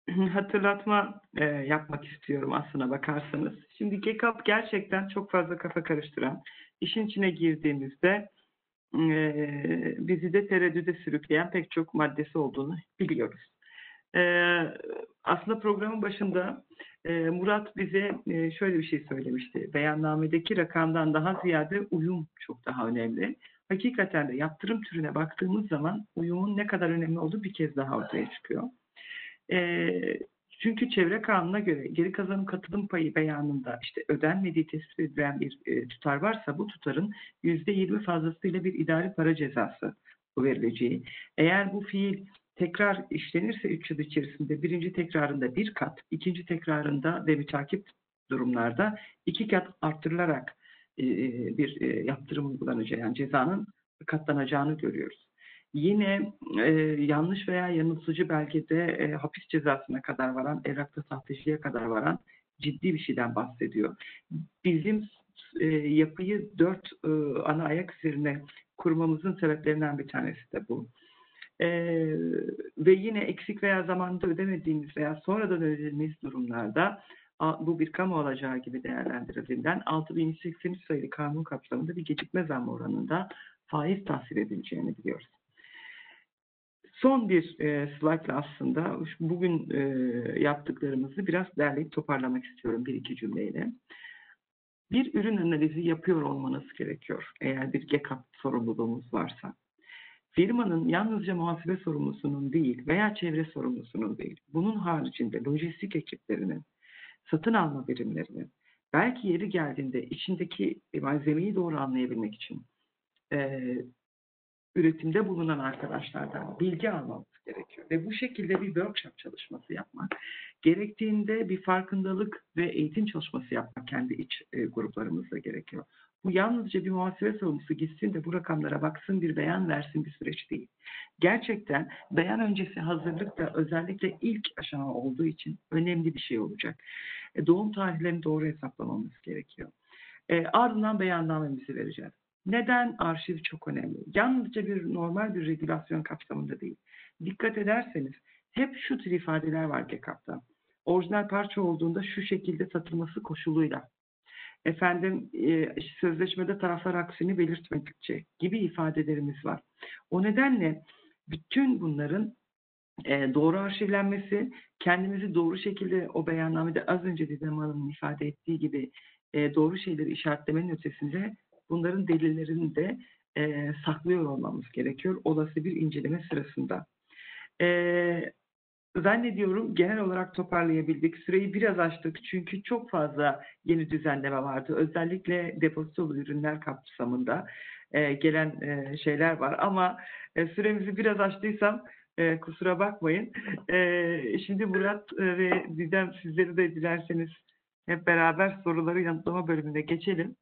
[SPEAKER 3] hatırlatma e, yapmak istiyorum aslına bakarsanız. Şimdi GECAP gerçekten çok fazla kafa karıştıran, işin içine girdiğimizde e, bizi de tereddüde sürükleyen pek çok maddesi olduğunu biliyoruz. E, aslında programın başında e, Murat bize e, şöyle bir şey söylemişti. Beyannamedeki rakamdan daha ziyade uyum çok daha önemli. Hakikaten de yaptırım türüne baktığımız zaman uyumun ne kadar önemli olduğu bir kez daha ortaya çıkıyor. E, çünkü çevre kanununa göre geri kazanım katılım payı beyanında işte ödenmediği tespit edilen bir e, tutar varsa bu tutarın %20 fazlasıyla bir idari para cezası verileceği. Eğer bu fiil tekrar işlenirse 3 yıl içerisinde birinci tekrarında bir kat, ikinci tekrarında ve mütakip durumlarda iki kat arttırılarak bir yaptırım uygulanacağı yani cezanın katlanacağını görüyoruz. Yine e, yanlış veya yanıltıcı belgede e, hapis cezasına kadar varan, evrakta sahteciliğe kadar varan ciddi bir şeyden bahsediyor. Bizim e, yapıyı dört e, ana ayak üzerine kurmamızın sebeplerinden bir tanesi de bu. E, ve yine eksik veya zamanında ödemediğimiz veya sonradan ödediğimiz durumlarda bu bir kamu olacağı gibi değerlendirildiğinden 6183 sayılı kanun kapsamında bir gecikme zammı oranında faiz tahsil edileceğini biliyoruz. Son bir e, slaytla aslında bugün e, yaptıklarımızı biraz derleyip toparlamak istiyorum bir iki cümleyle. Bir ürün analizi yapıyor olmanız gerekiyor eğer bir GECAP sorumluluğumuz varsa. Firmanın yalnızca muhasebe sorumlusunun değil veya çevre sorumlusunun değil, bunun haricinde lojistik ekiplerinin, satın alma birimlerinin, belki yeri geldiğinde içindeki malzemeyi doğru anlayabilmek için e, üretimde bulunan arkadaşlardan bilgi almamız gerekiyor. Ve bu şekilde bir workshop çalışması yapmak, gerektiğinde bir farkındalık ve eğitim çalışması yapmak kendi iç e, gruplarımızda gerekiyor. Bu yalnızca bir muhasebe sorumlusu gitsin de bu rakamlara baksın bir beyan versin bir süreç değil. Gerçekten beyan öncesi hazırlık da özellikle ilk aşama olduğu için önemli bir şey olacak. E, doğum tarihlerini doğru hesaplamamız gerekiyor. E, ardından beyannamemizi vereceğiz. Neden arşiv çok önemli? Yalnızca bir normal bir regülasyon kapsamında değil. Dikkat ederseniz hep şu tür ifadeler var GECAP'ta. Orijinal parça olduğunda şu şekilde satılması koşuluyla. Efendim e, sözleşmede taraflar aksini belirtmedikçe gibi ifadelerimiz var. O nedenle bütün bunların e, doğru arşivlenmesi, kendimizi doğru şekilde o beyannamede az önce Didem Hanım'ın ifade ettiği gibi e, doğru şeyleri işaretlemenin ötesinde bunların delillerini de e, saklıyor olmamız gerekiyor olası bir inceleme sırasında. E, zannediyorum genel olarak toparlayabildik. Süreyi biraz açtık çünkü çok fazla yeni düzenleme vardı. Özellikle depozitolu ürünler kapsamında e, gelen e, şeyler var. Ama e, süremizi biraz açtıysam e, kusura bakmayın. E, şimdi Murat e, ve Didem sizleri de dilerseniz hep beraber soruları yanıtlama bölümüne geçelim.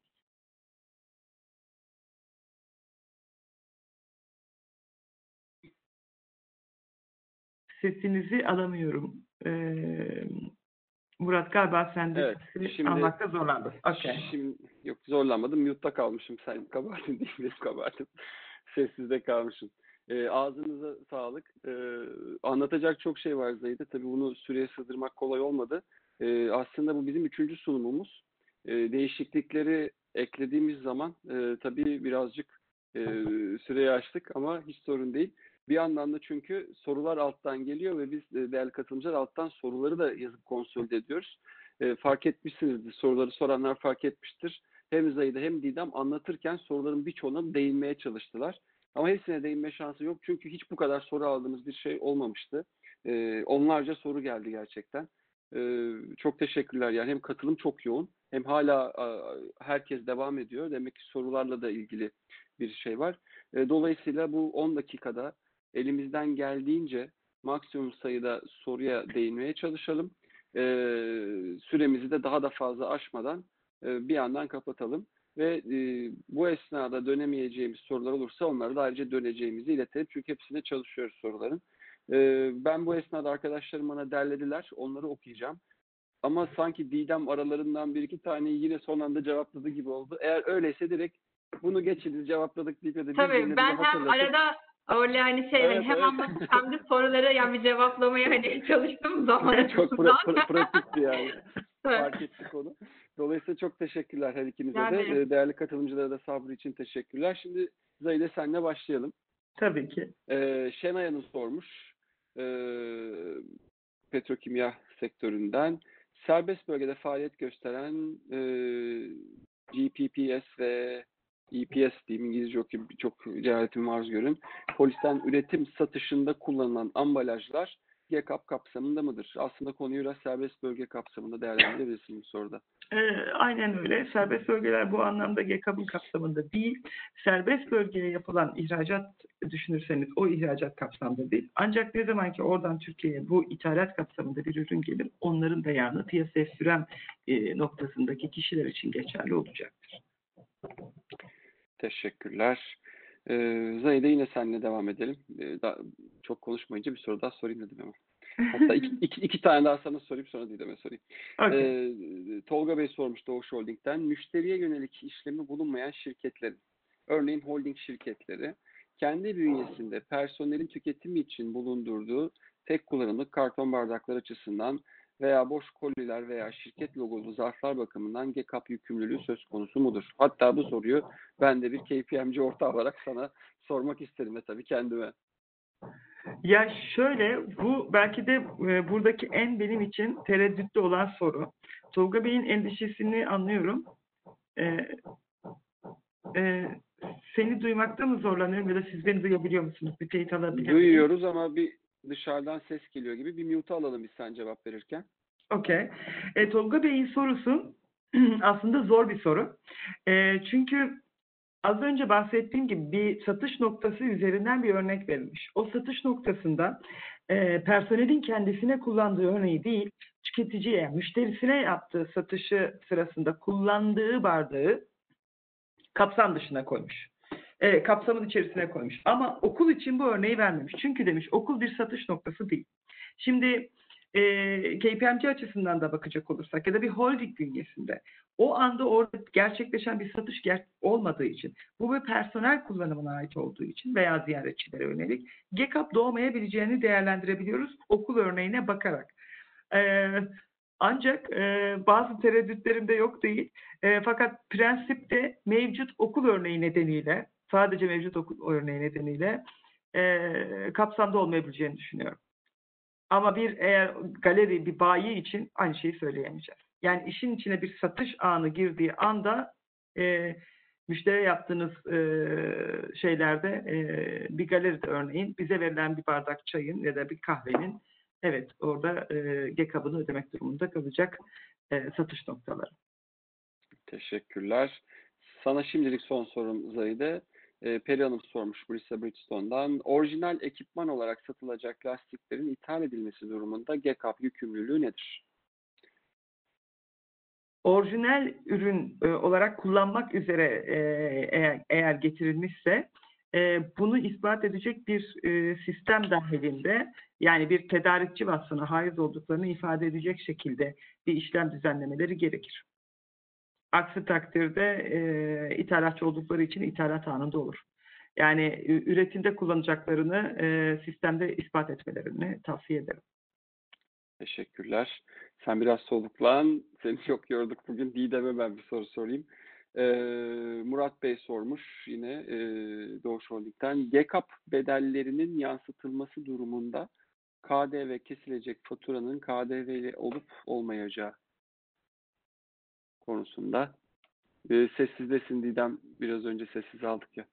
[SPEAKER 3] Sesinizi alamıyorum. Ee, Murat galiba sen de
[SPEAKER 1] Evet, şimdi-
[SPEAKER 3] almakta zorlandın. Okey.
[SPEAKER 1] Şimdi yok zorlanmadım. Mute'da kalmışım. Sen kabahatin değil benim kabahatim. Sessizde kalmışım. Ee, ağzınıza sağlık. Ee, anlatacak çok şey var Zahide. Tabii bunu süreye sığdırmak kolay olmadı. Ee, aslında bu bizim üçüncü sunumumuz. Ee, değişiklikleri eklediğimiz zaman e, tabii birazcık e, süreyi açtık ama hiç sorun değil. Bir yandan da çünkü sorular alttan geliyor ve biz e, değerli katılımcılar alttan soruları da yazıp konsolide ediyoruz. E, fark etmişsinizdir. Soruları soranlar fark etmiştir. Hem Zahide hem Didem anlatırken soruların birçoğuna değinmeye çalıştılar. Ama hepsine değinme şansı yok. Çünkü hiç bu kadar soru aldığımız bir şey olmamıştı. E, onlarca soru geldi gerçekten. E, çok teşekkürler. Yani hem katılım çok yoğun hem hala herkes devam ediyor. Demek ki sorularla da ilgili bir şey var. E, dolayısıyla bu 10 dakikada elimizden geldiğince maksimum sayıda soruya değinmeye çalışalım. E, süremizi de daha da fazla aşmadan e, bir yandan kapatalım. Ve e, bu esnada dönemeyeceğimiz sorular olursa onlara da ayrıca döneceğimizi iletelim. Çünkü hepsine çalışıyoruz soruların. E, ben bu esnada arkadaşlarım bana derlediler. Onları okuyacağım. Ama sanki Didem aralarından bir iki taneyi yine son anda cevapladı gibi oldu. Eğer öyleyse direkt bunu geçiniz cevapladık deyip de
[SPEAKER 2] Tabii
[SPEAKER 1] birbirine
[SPEAKER 2] ben hem arada Öyle hani şey
[SPEAKER 1] Evet,
[SPEAKER 2] hani hem
[SPEAKER 1] evet.
[SPEAKER 2] anlatıp hem de soruları yani bir cevaplamaya hani çalıştım zaman
[SPEAKER 1] çok pra- pra- pratikti yani.
[SPEAKER 2] Evet.
[SPEAKER 1] Fark ettik onu. Dolayısıyla çok teşekkürler her ikinize
[SPEAKER 2] Rica
[SPEAKER 1] de. Ee, Değerli katılımcılara da sabrı için teşekkürler. Şimdi Zahide senle başlayalım.
[SPEAKER 3] Tabii ki.
[SPEAKER 1] Ee, Şenay Hanım sormuş. Ee, petrokimya sektöründen. Serbest bölgede faaliyet gösteren e, GPPS ve EPS diyeyim İngilizce okuyup çok cehaletimi maruz görün. Polisten üretim satışında kullanılan ambalajlar GCAP kapsamında mıdır? Aslında konuyu biraz serbest bölge kapsamında değerlendirebilirsiniz bu soruda.
[SPEAKER 3] Ee, aynen öyle. Serbest bölgeler bu anlamda GKAB'ın kapsamında değil. Serbest bölgeye yapılan ihracat düşünürseniz o ihracat kapsamında değil. Ancak ne zaman ki oradan Türkiye'ye bu ithalat kapsamında bir ürün gelir, onların beyanı piyasaya süren e, noktasındaki kişiler için geçerli olacaktır.
[SPEAKER 1] Teşekkürler. Ee, Zahide yine seninle devam edelim. Ee, daha, çok konuşmayınca bir soru daha sorayım dedim ama. Hatta iki, iki, iki tane daha sana sorayım sonra Didem'e sorayım.
[SPEAKER 3] Okey.
[SPEAKER 1] Ee, Tolga Bey sormuş Doğuş Holding'den. Müşteriye yönelik işlemi bulunmayan şirketlerin, örneğin holding şirketleri, kendi bünyesinde personelin tüketimi için bulundurduğu tek kullanımlık karton bardaklar açısından veya boş koliler veya şirket logolu zarflar bakımından GCAP yükümlülüğü söz konusu mudur? Hatta bu soruyu ben de bir KPMG ortağı olarak sana sormak isterim ve tabii kendime.
[SPEAKER 3] Ya şöyle, bu belki de e, buradaki en benim için tereddütlü olan soru. Tolga Bey'in endişesini anlıyorum. E, e, seni duymakta mı zorlanıyorum ya da siz beni duyabiliyor musunuz? Bir teyit alabilir?
[SPEAKER 1] Duyuyoruz ama bir dışarıdan ses geliyor gibi. Bir mute alalım biz sen cevap verirken.
[SPEAKER 3] Okey. E, Tolga Bey'in sorusu aslında zor bir soru. E, çünkü az önce bahsettiğim gibi bir satış noktası üzerinden bir örnek verilmiş. O satış noktasında e, personelin kendisine kullandığı örneği değil, tüketiciye, müşterisine yaptığı satışı sırasında kullandığı bardağı kapsam dışına koymuş. E, kapsamın içerisine koymuş. Ama okul için bu örneği vermemiş. Çünkü demiş okul bir satış noktası değil. Şimdi e, KPMG açısından da bakacak olursak ya da bir holding bünyesinde o anda orada gerçekleşen bir satış ger- olmadığı için bu bir personel kullanımına ait olduğu için veya ziyaretçilere yönelik GCAP doğmayabileceğini değerlendirebiliyoruz okul örneğine bakarak. E, ancak e, bazı tereddütlerim de yok değil. E, fakat prensipte mevcut okul örneği nedeniyle sadece mevcut okul örneği nedeniyle e, kapsamda olmayabileceğini düşünüyorum. Ama bir eğer galeri, bir bayi için aynı şeyi söyleyemeyeceğiz. Yani işin içine bir satış anı girdiği anda e, müşteriye yaptığınız e, şeylerde e, bir galeride örneğin bize verilen bir bardak çayın ya da bir kahvenin evet orada e, GKB'ını ödemek durumunda kalacak e, satış noktaları.
[SPEAKER 1] Teşekkürler. Sana şimdilik son sorum Zahide. Ee, Peri Hanım sormuş Brisa Bridgestone'dan. Orijinal ekipman olarak satılacak lastiklerin ithal edilmesi durumunda GCAP yükümlülüğü nedir?
[SPEAKER 3] orijinal ürün e, olarak kullanmak üzere e, eğer, eğer getirilmişse e, bunu ispat edecek bir e, sistem dahilinde yani bir tedarikçi vasfına haiz olduklarını ifade edecek şekilde bir işlem düzenlemeleri gerekir. Aksi takdirde e, ithalatçı oldukları için ithalat anında olur. Yani üretimde kullanacaklarını e, sistemde ispat etmelerini tavsiye ederim.
[SPEAKER 1] Teşekkürler. Sen biraz soluklan. Seni çok yorduk bugün. Didem'e ben bir soru sorayım. Ee, Murat Bey sormuş yine e, Doğuş Holding'den. GCAP bedellerinin yansıtılması durumunda KDV kesilecek faturanın KDV'li olup olmayacağı konusunda. Ee, sessizdesin Didem. Biraz önce sessiz aldık ya.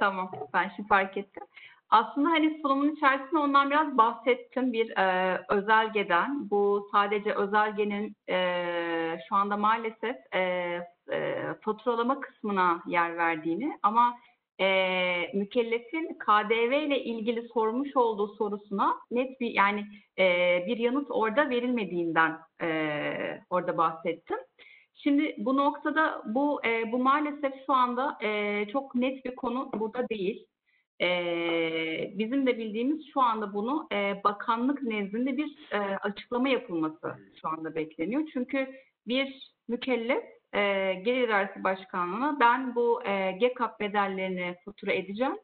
[SPEAKER 2] Tamam. Ben şimdi fark ettim. Aslında hani sunumun içerisinde ondan biraz bahsettim bir e, özelgeden. Bu sadece özelgenin e, şu anda maalesef e, e, faturalama kısmına yer verdiğini ama e, mükellefin KDV ile ilgili sormuş olduğu sorusuna net bir yani e, bir yanıt orada verilmediğinden e, orada bahsettim. Şimdi bu noktada bu e, bu maalesef şu anda e, çok net bir konu burada değil. E, bizim de bildiğimiz şu anda bunu e, bakanlık nezdinde bir e, açıklama yapılması şu anda bekleniyor. Çünkü bir mükellef e, Gelir İdaresi Başkanlığı'na ben bu e, GEKAP bedellerini fatura edeceğim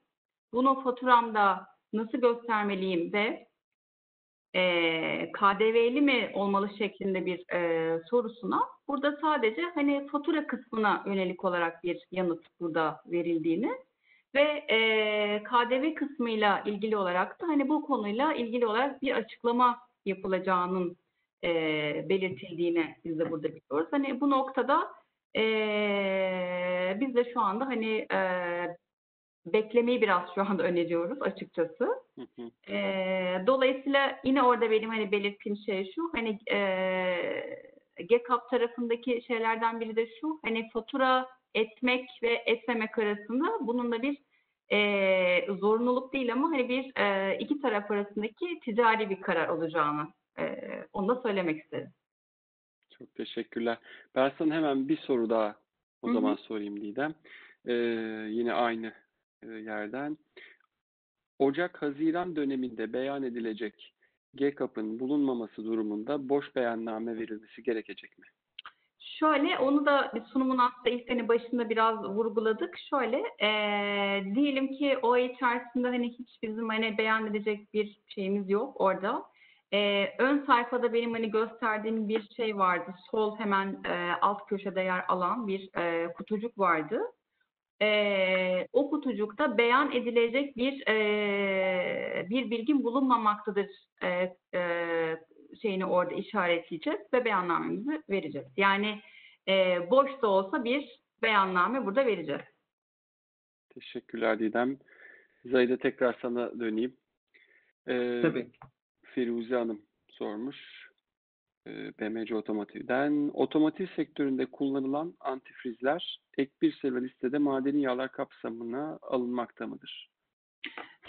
[SPEAKER 2] bunu faturamda nasıl göstermeliyim ve e, KDV'li mi olmalı şeklinde bir e, sorusuna burada sadece hani fatura kısmına yönelik olarak bir yanıt burada verildiğini ve e, KDV kısmıyla ilgili olarak da hani bu konuyla ilgili olarak bir açıklama yapılacağının e, belirtildiğini biz de burada biliyoruz. Hani bu noktada e, biz de şu anda hani e, beklemeyi biraz şu anda öneriyoruz açıkçası. Ee, dolayısıyla yine orada benim hani belirttiğim şey şu hani e, GECAP tarafındaki şeylerden biri de şu hani fatura etmek ve etmemek arasında bunun da bir e, zorunluluk değil ama hani bir e, iki taraf arasındaki ticari bir karar olacağını e, onu da söylemek isterim.
[SPEAKER 1] Çok teşekkürler. Ben sana hemen bir soru daha o
[SPEAKER 2] Hı hı.
[SPEAKER 1] zaman sorayım Didem. Ee, yine aynı e, yerden. Ocak-Haziran döneminde beyan edilecek GCAP'ın bulunmaması durumunda boş beyanname verilmesi gerekecek mi?
[SPEAKER 2] Şöyle onu da sunumun aslında ilk sene başında biraz vurguladık. Şöyle eee, diyelim ki o içerisinde hani hiç bizim hani beyan edecek bir şeyimiz yok orada. Eee, ön sayfada benim hani gösterdiğim bir şey vardı. Sol hemen eee, alt köşede yer alan bir eee, kutucuk vardı. Eee, o kutucukta beyan edilecek bir eee, bir bilgin bulunmamaktadır eee, eee, şeyini orada işaretleyeceğiz ve beyannamemizi vereceğiz. Yani e, boş da olsa bir beyanname burada vereceğiz.
[SPEAKER 1] Teşekkürler Didem. Zahide tekrar sana döneyim. Ee,
[SPEAKER 3] Tabii.
[SPEAKER 1] Firuze Hanım sormuş. Ee, BMC Otomotiv'den. Otomotiv sektöründe kullanılan antifrizler ek bir sayılı listede madeni yağlar kapsamına alınmakta mıdır?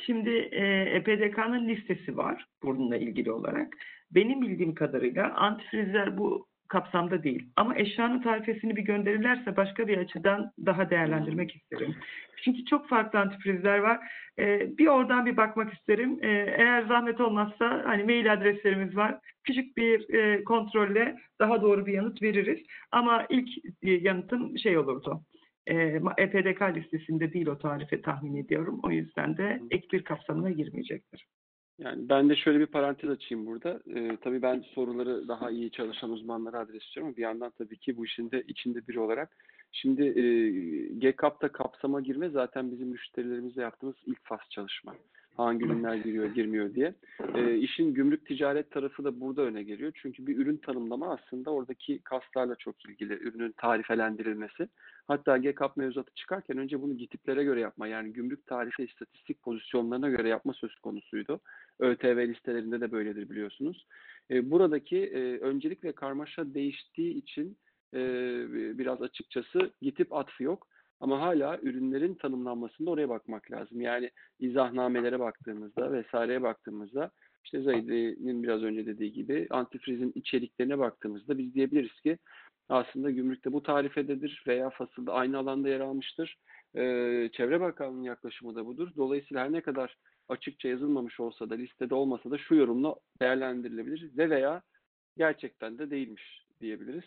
[SPEAKER 3] Şimdi e, EPDK'nın listesi var bununla ilgili olarak. Benim bildiğim kadarıyla antifrizler bu kapsamda değil. Ama eşyanın tarifesini bir gönderirlerse başka bir açıdan daha değerlendirmek isterim. Çünkü çok farklı antifrizler var. E, bir oradan bir bakmak isterim. E, eğer zahmet olmazsa hani mail adreslerimiz var. Küçük bir e, kontrolle daha doğru bir yanıt veririz. Ama ilk e, yanıtım şey olurdu. E, EPDK listesinde değil o tarife tahmin ediyorum. O yüzden de ek bir kapsamına girmeyecektir.
[SPEAKER 1] Yani ben de şöyle bir parantez açayım burada. Ee, tabii ben soruları daha iyi çalışan uzmanlara adresliyorum bir yandan tabii ki bu işin de içinde biri olarak. Şimdi e, GCAP'ta kapsama girme zaten bizim müşterilerimizle yaptığımız ilk faz çalışma. Hangi ürünler giriyor, girmiyor diye. E, işin gümrük ticaret tarafı da burada öne geliyor. Çünkü bir ürün tanımlama aslında oradaki kaslarla çok ilgili. Ürünün tarifelendirilmesi. Hatta GCAP mevzuatı çıkarken önce bunu GİTİP'lere göre yapma yani gümrük tarife istatistik pozisyonlarına göre yapma söz konusuydu. ÖTV listelerinde de böyledir biliyorsunuz. E, buradaki e, öncelik ve karmaşa değiştiği için e, biraz açıkçası GİTİP atfı yok. Ama hala ürünlerin tanımlanmasında oraya bakmak lazım. Yani izahnamelere baktığımızda vesaireye baktığımızda işte Zahide'nin biraz önce dediği gibi antifrizin içeriklerine baktığımızda biz diyebiliriz ki aslında gümrükte bu tarifededir veya fasılda aynı alanda yer almıştır. Ee, Çevre Bakanlığı'nın yaklaşımı da budur. Dolayısıyla her ne kadar açıkça yazılmamış olsa da listede olmasa da şu yorumla değerlendirilebilir ve veya gerçekten de değilmiş diyebiliriz.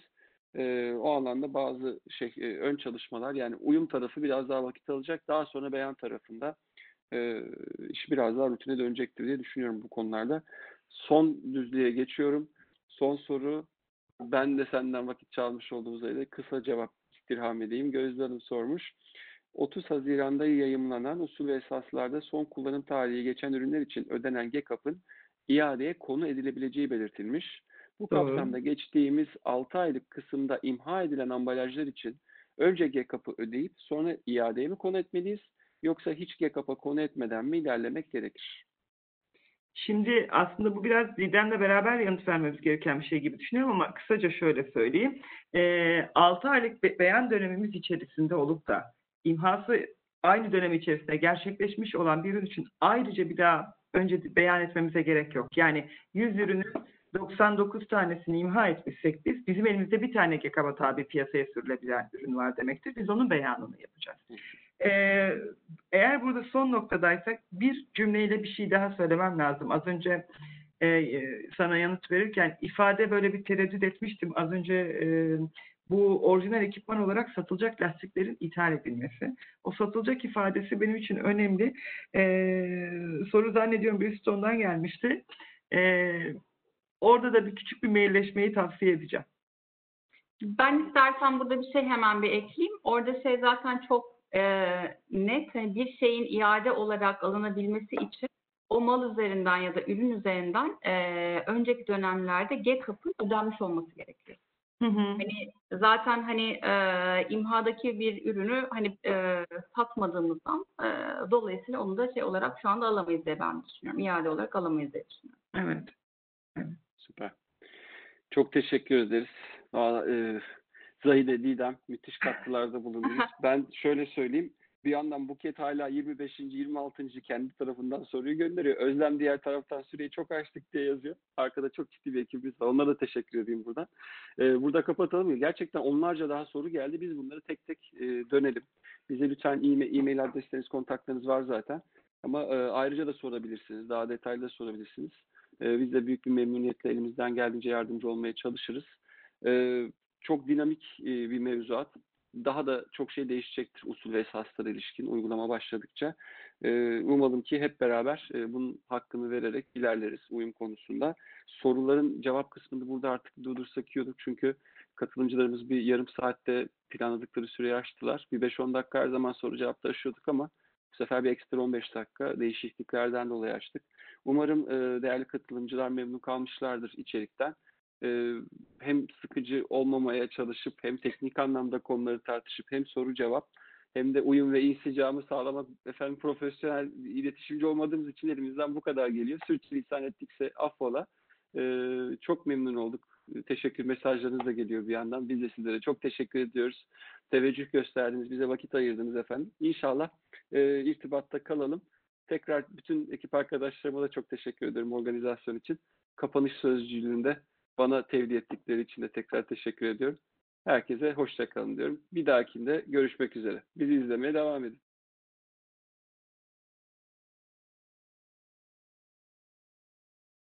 [SPEAKER 1] Ee, o alanda bazı şey e, ön çalışmalar yani uyum tarafı biraz daha vakit alacak. Daha sonra beyan tarafında e, iş biraz daha rutine dönecektir diye düşünüyorum bu konularda. Son düzlüğe geçiyorum. Son soru ben de senden vakit çalmış olduğumuz üzere kısa cevap istirham edeyim. Gözde Hanım sormuş. 30 Haziran'da yayımlanan usul ve esaslarda son kullanım tarihi geçen ürünler için ödenen GECAP'ın iadeye konu edilebileceği belirtilmiş. Bu
[SPEAKER 3] Doğru.
[SPEAKER 1] kapsamda geçtiğimiz 6 aylık kısımda imha edilen ambalajlar için önce GECAP'ı ödeyip sonra iadeye mi konu etmeliyiz? Yoksa hiç GECAP'a konu etmeden mi ilerlemek gerekir?
[SPEAKER 3] Şimdi aslında bu biraz Didem'le beraber yanıt vermemiz gereken bir şey gibi düşünüyorum ama kısaca şöyle söyleyeyim. Ee, 6 aylık be- beyan dönemimiz içerisinde olup da imhası aynı dönem içerisinde gerçekleşmiş olan bir ürün için ayrıca bir daha önce beyan etmemize gerek yok. Yani 100 ürünün 99 tanesini imha etmişsek biz, bizim elimizde bir tane GKB'a tabi piyasaya sürülebilen ürün var demektir. Biz onun beyanını yapacağız. Ee, eğer burada son noktadaysak bir cümleyle bir şey daha söylemem lazım. Az önce e, e, sana yanıt verirken ifade böyle bir tereddüt etmiştim. Az önce e, bu orijinal ekipman olarak satılacak lastiklerin ithal edilmesi. O satılacak ifadesi benim için önemli. Ee, soru zannediyorum Bristol'dan gelmişti. Ee, orada da bir küçük bir mailleşmeyi tavsiye edeceğim.
[SPEAKER 2] Ben istersen burada bir şey hemen bir ekleyeyim. Orada şey zaten çok e, net. Hani bir şeyin iade olarak alınabilmesi için o mal üzerinden ya da ürün üzerinden e, önceki dönemlerde GECAP'ın ödenmiş olması gerekiyor. Hani zaten hani e, imhadaki bir ürünü hani e, satmadığımızdan e, dolayısıyla onu da şey olarak şu anda alamayız diye ben düşünüyorum. İade olarak alamayız diye düşünüyorum.
[SPEAKER 3] Evet.
[SPEAKER 1] Süper. Çok teşekkür ederiz. Valla, e, Zahide, Didem müthiş katkılarda bulundunuz. ben şöyle söyleyeyim. Bir yandan Buket hala 25. 26. kendi tarafından soruyu gönderiyor. Özlem diğer taraftan süreyi çok açtık diye yazıyor. Arkada çok ciddi bir ekibimiz var. Onlara da teşekkür edeyim buradan. E, burada kapatalım. Gerçekten onlarca daha soru geldi. Biz bunları tek tek e, dönelim. Bize lütfen e-mail, e-mail adresleriniz, kontaklarınız var zaten. Ama e, ayrıca da sorabilirsiniz. Daha detaylı da sorabilirsiniz. E, biz de büyük bir memnuniyetle elimizden geldiğince yardımcı olmaya çalışırız. E, çok dinamik e, bir mevzuat. Daha da çok şey değişecektir usul ve esaslara ilişkin uygulama başladıkça. E, umalım ki hep beraber e, bunun hakkını vererek ilerleriz uyum konusunda. Soruların cevap kısmını burada artık durdursak olur. Çünkü katılımcılarımız bir yarım saatte planladıkları süreyi aştılar. Bir 5-10 dakika her zaman soru cevap taşıyorduk ama bu sefer bir ekstra 15 dakika değişikliklerden dolayı açtık. Umarım e, değerli katılımcılar memnun kalmışlardır içerikten. E, hem sıkıcı olmamaya çalışıp hem teknik anlamda konuları tartışıp hem soru cevap hem de uyum ve insicamı sağlamak efendim profesyonel iletişimci olmadığımız için elimizden bu kadar geliyor. Sürçülisan ettikse affola. E, çok memnun olduk. Teşekkür mesajlarınız da geliyor bir yandan. Biz de sizlere çok teşekkür ediyoruz. Teveccüh gösterdiniz, bize vakit ayırdınız efendim. İnşallah e, irtibatta kalalım. Tekrar bütün ekip arkadaşlarıma da çok teşekkür ederim organizasyon için. Kapanış sözcülüğünde bana tevdi ettikleri için de tekrar teşekkür ediyorum. Herkese hoşça kalın diyorum. Bir dahakinde görüşmek üzere. Bizi izlemeye devam edin.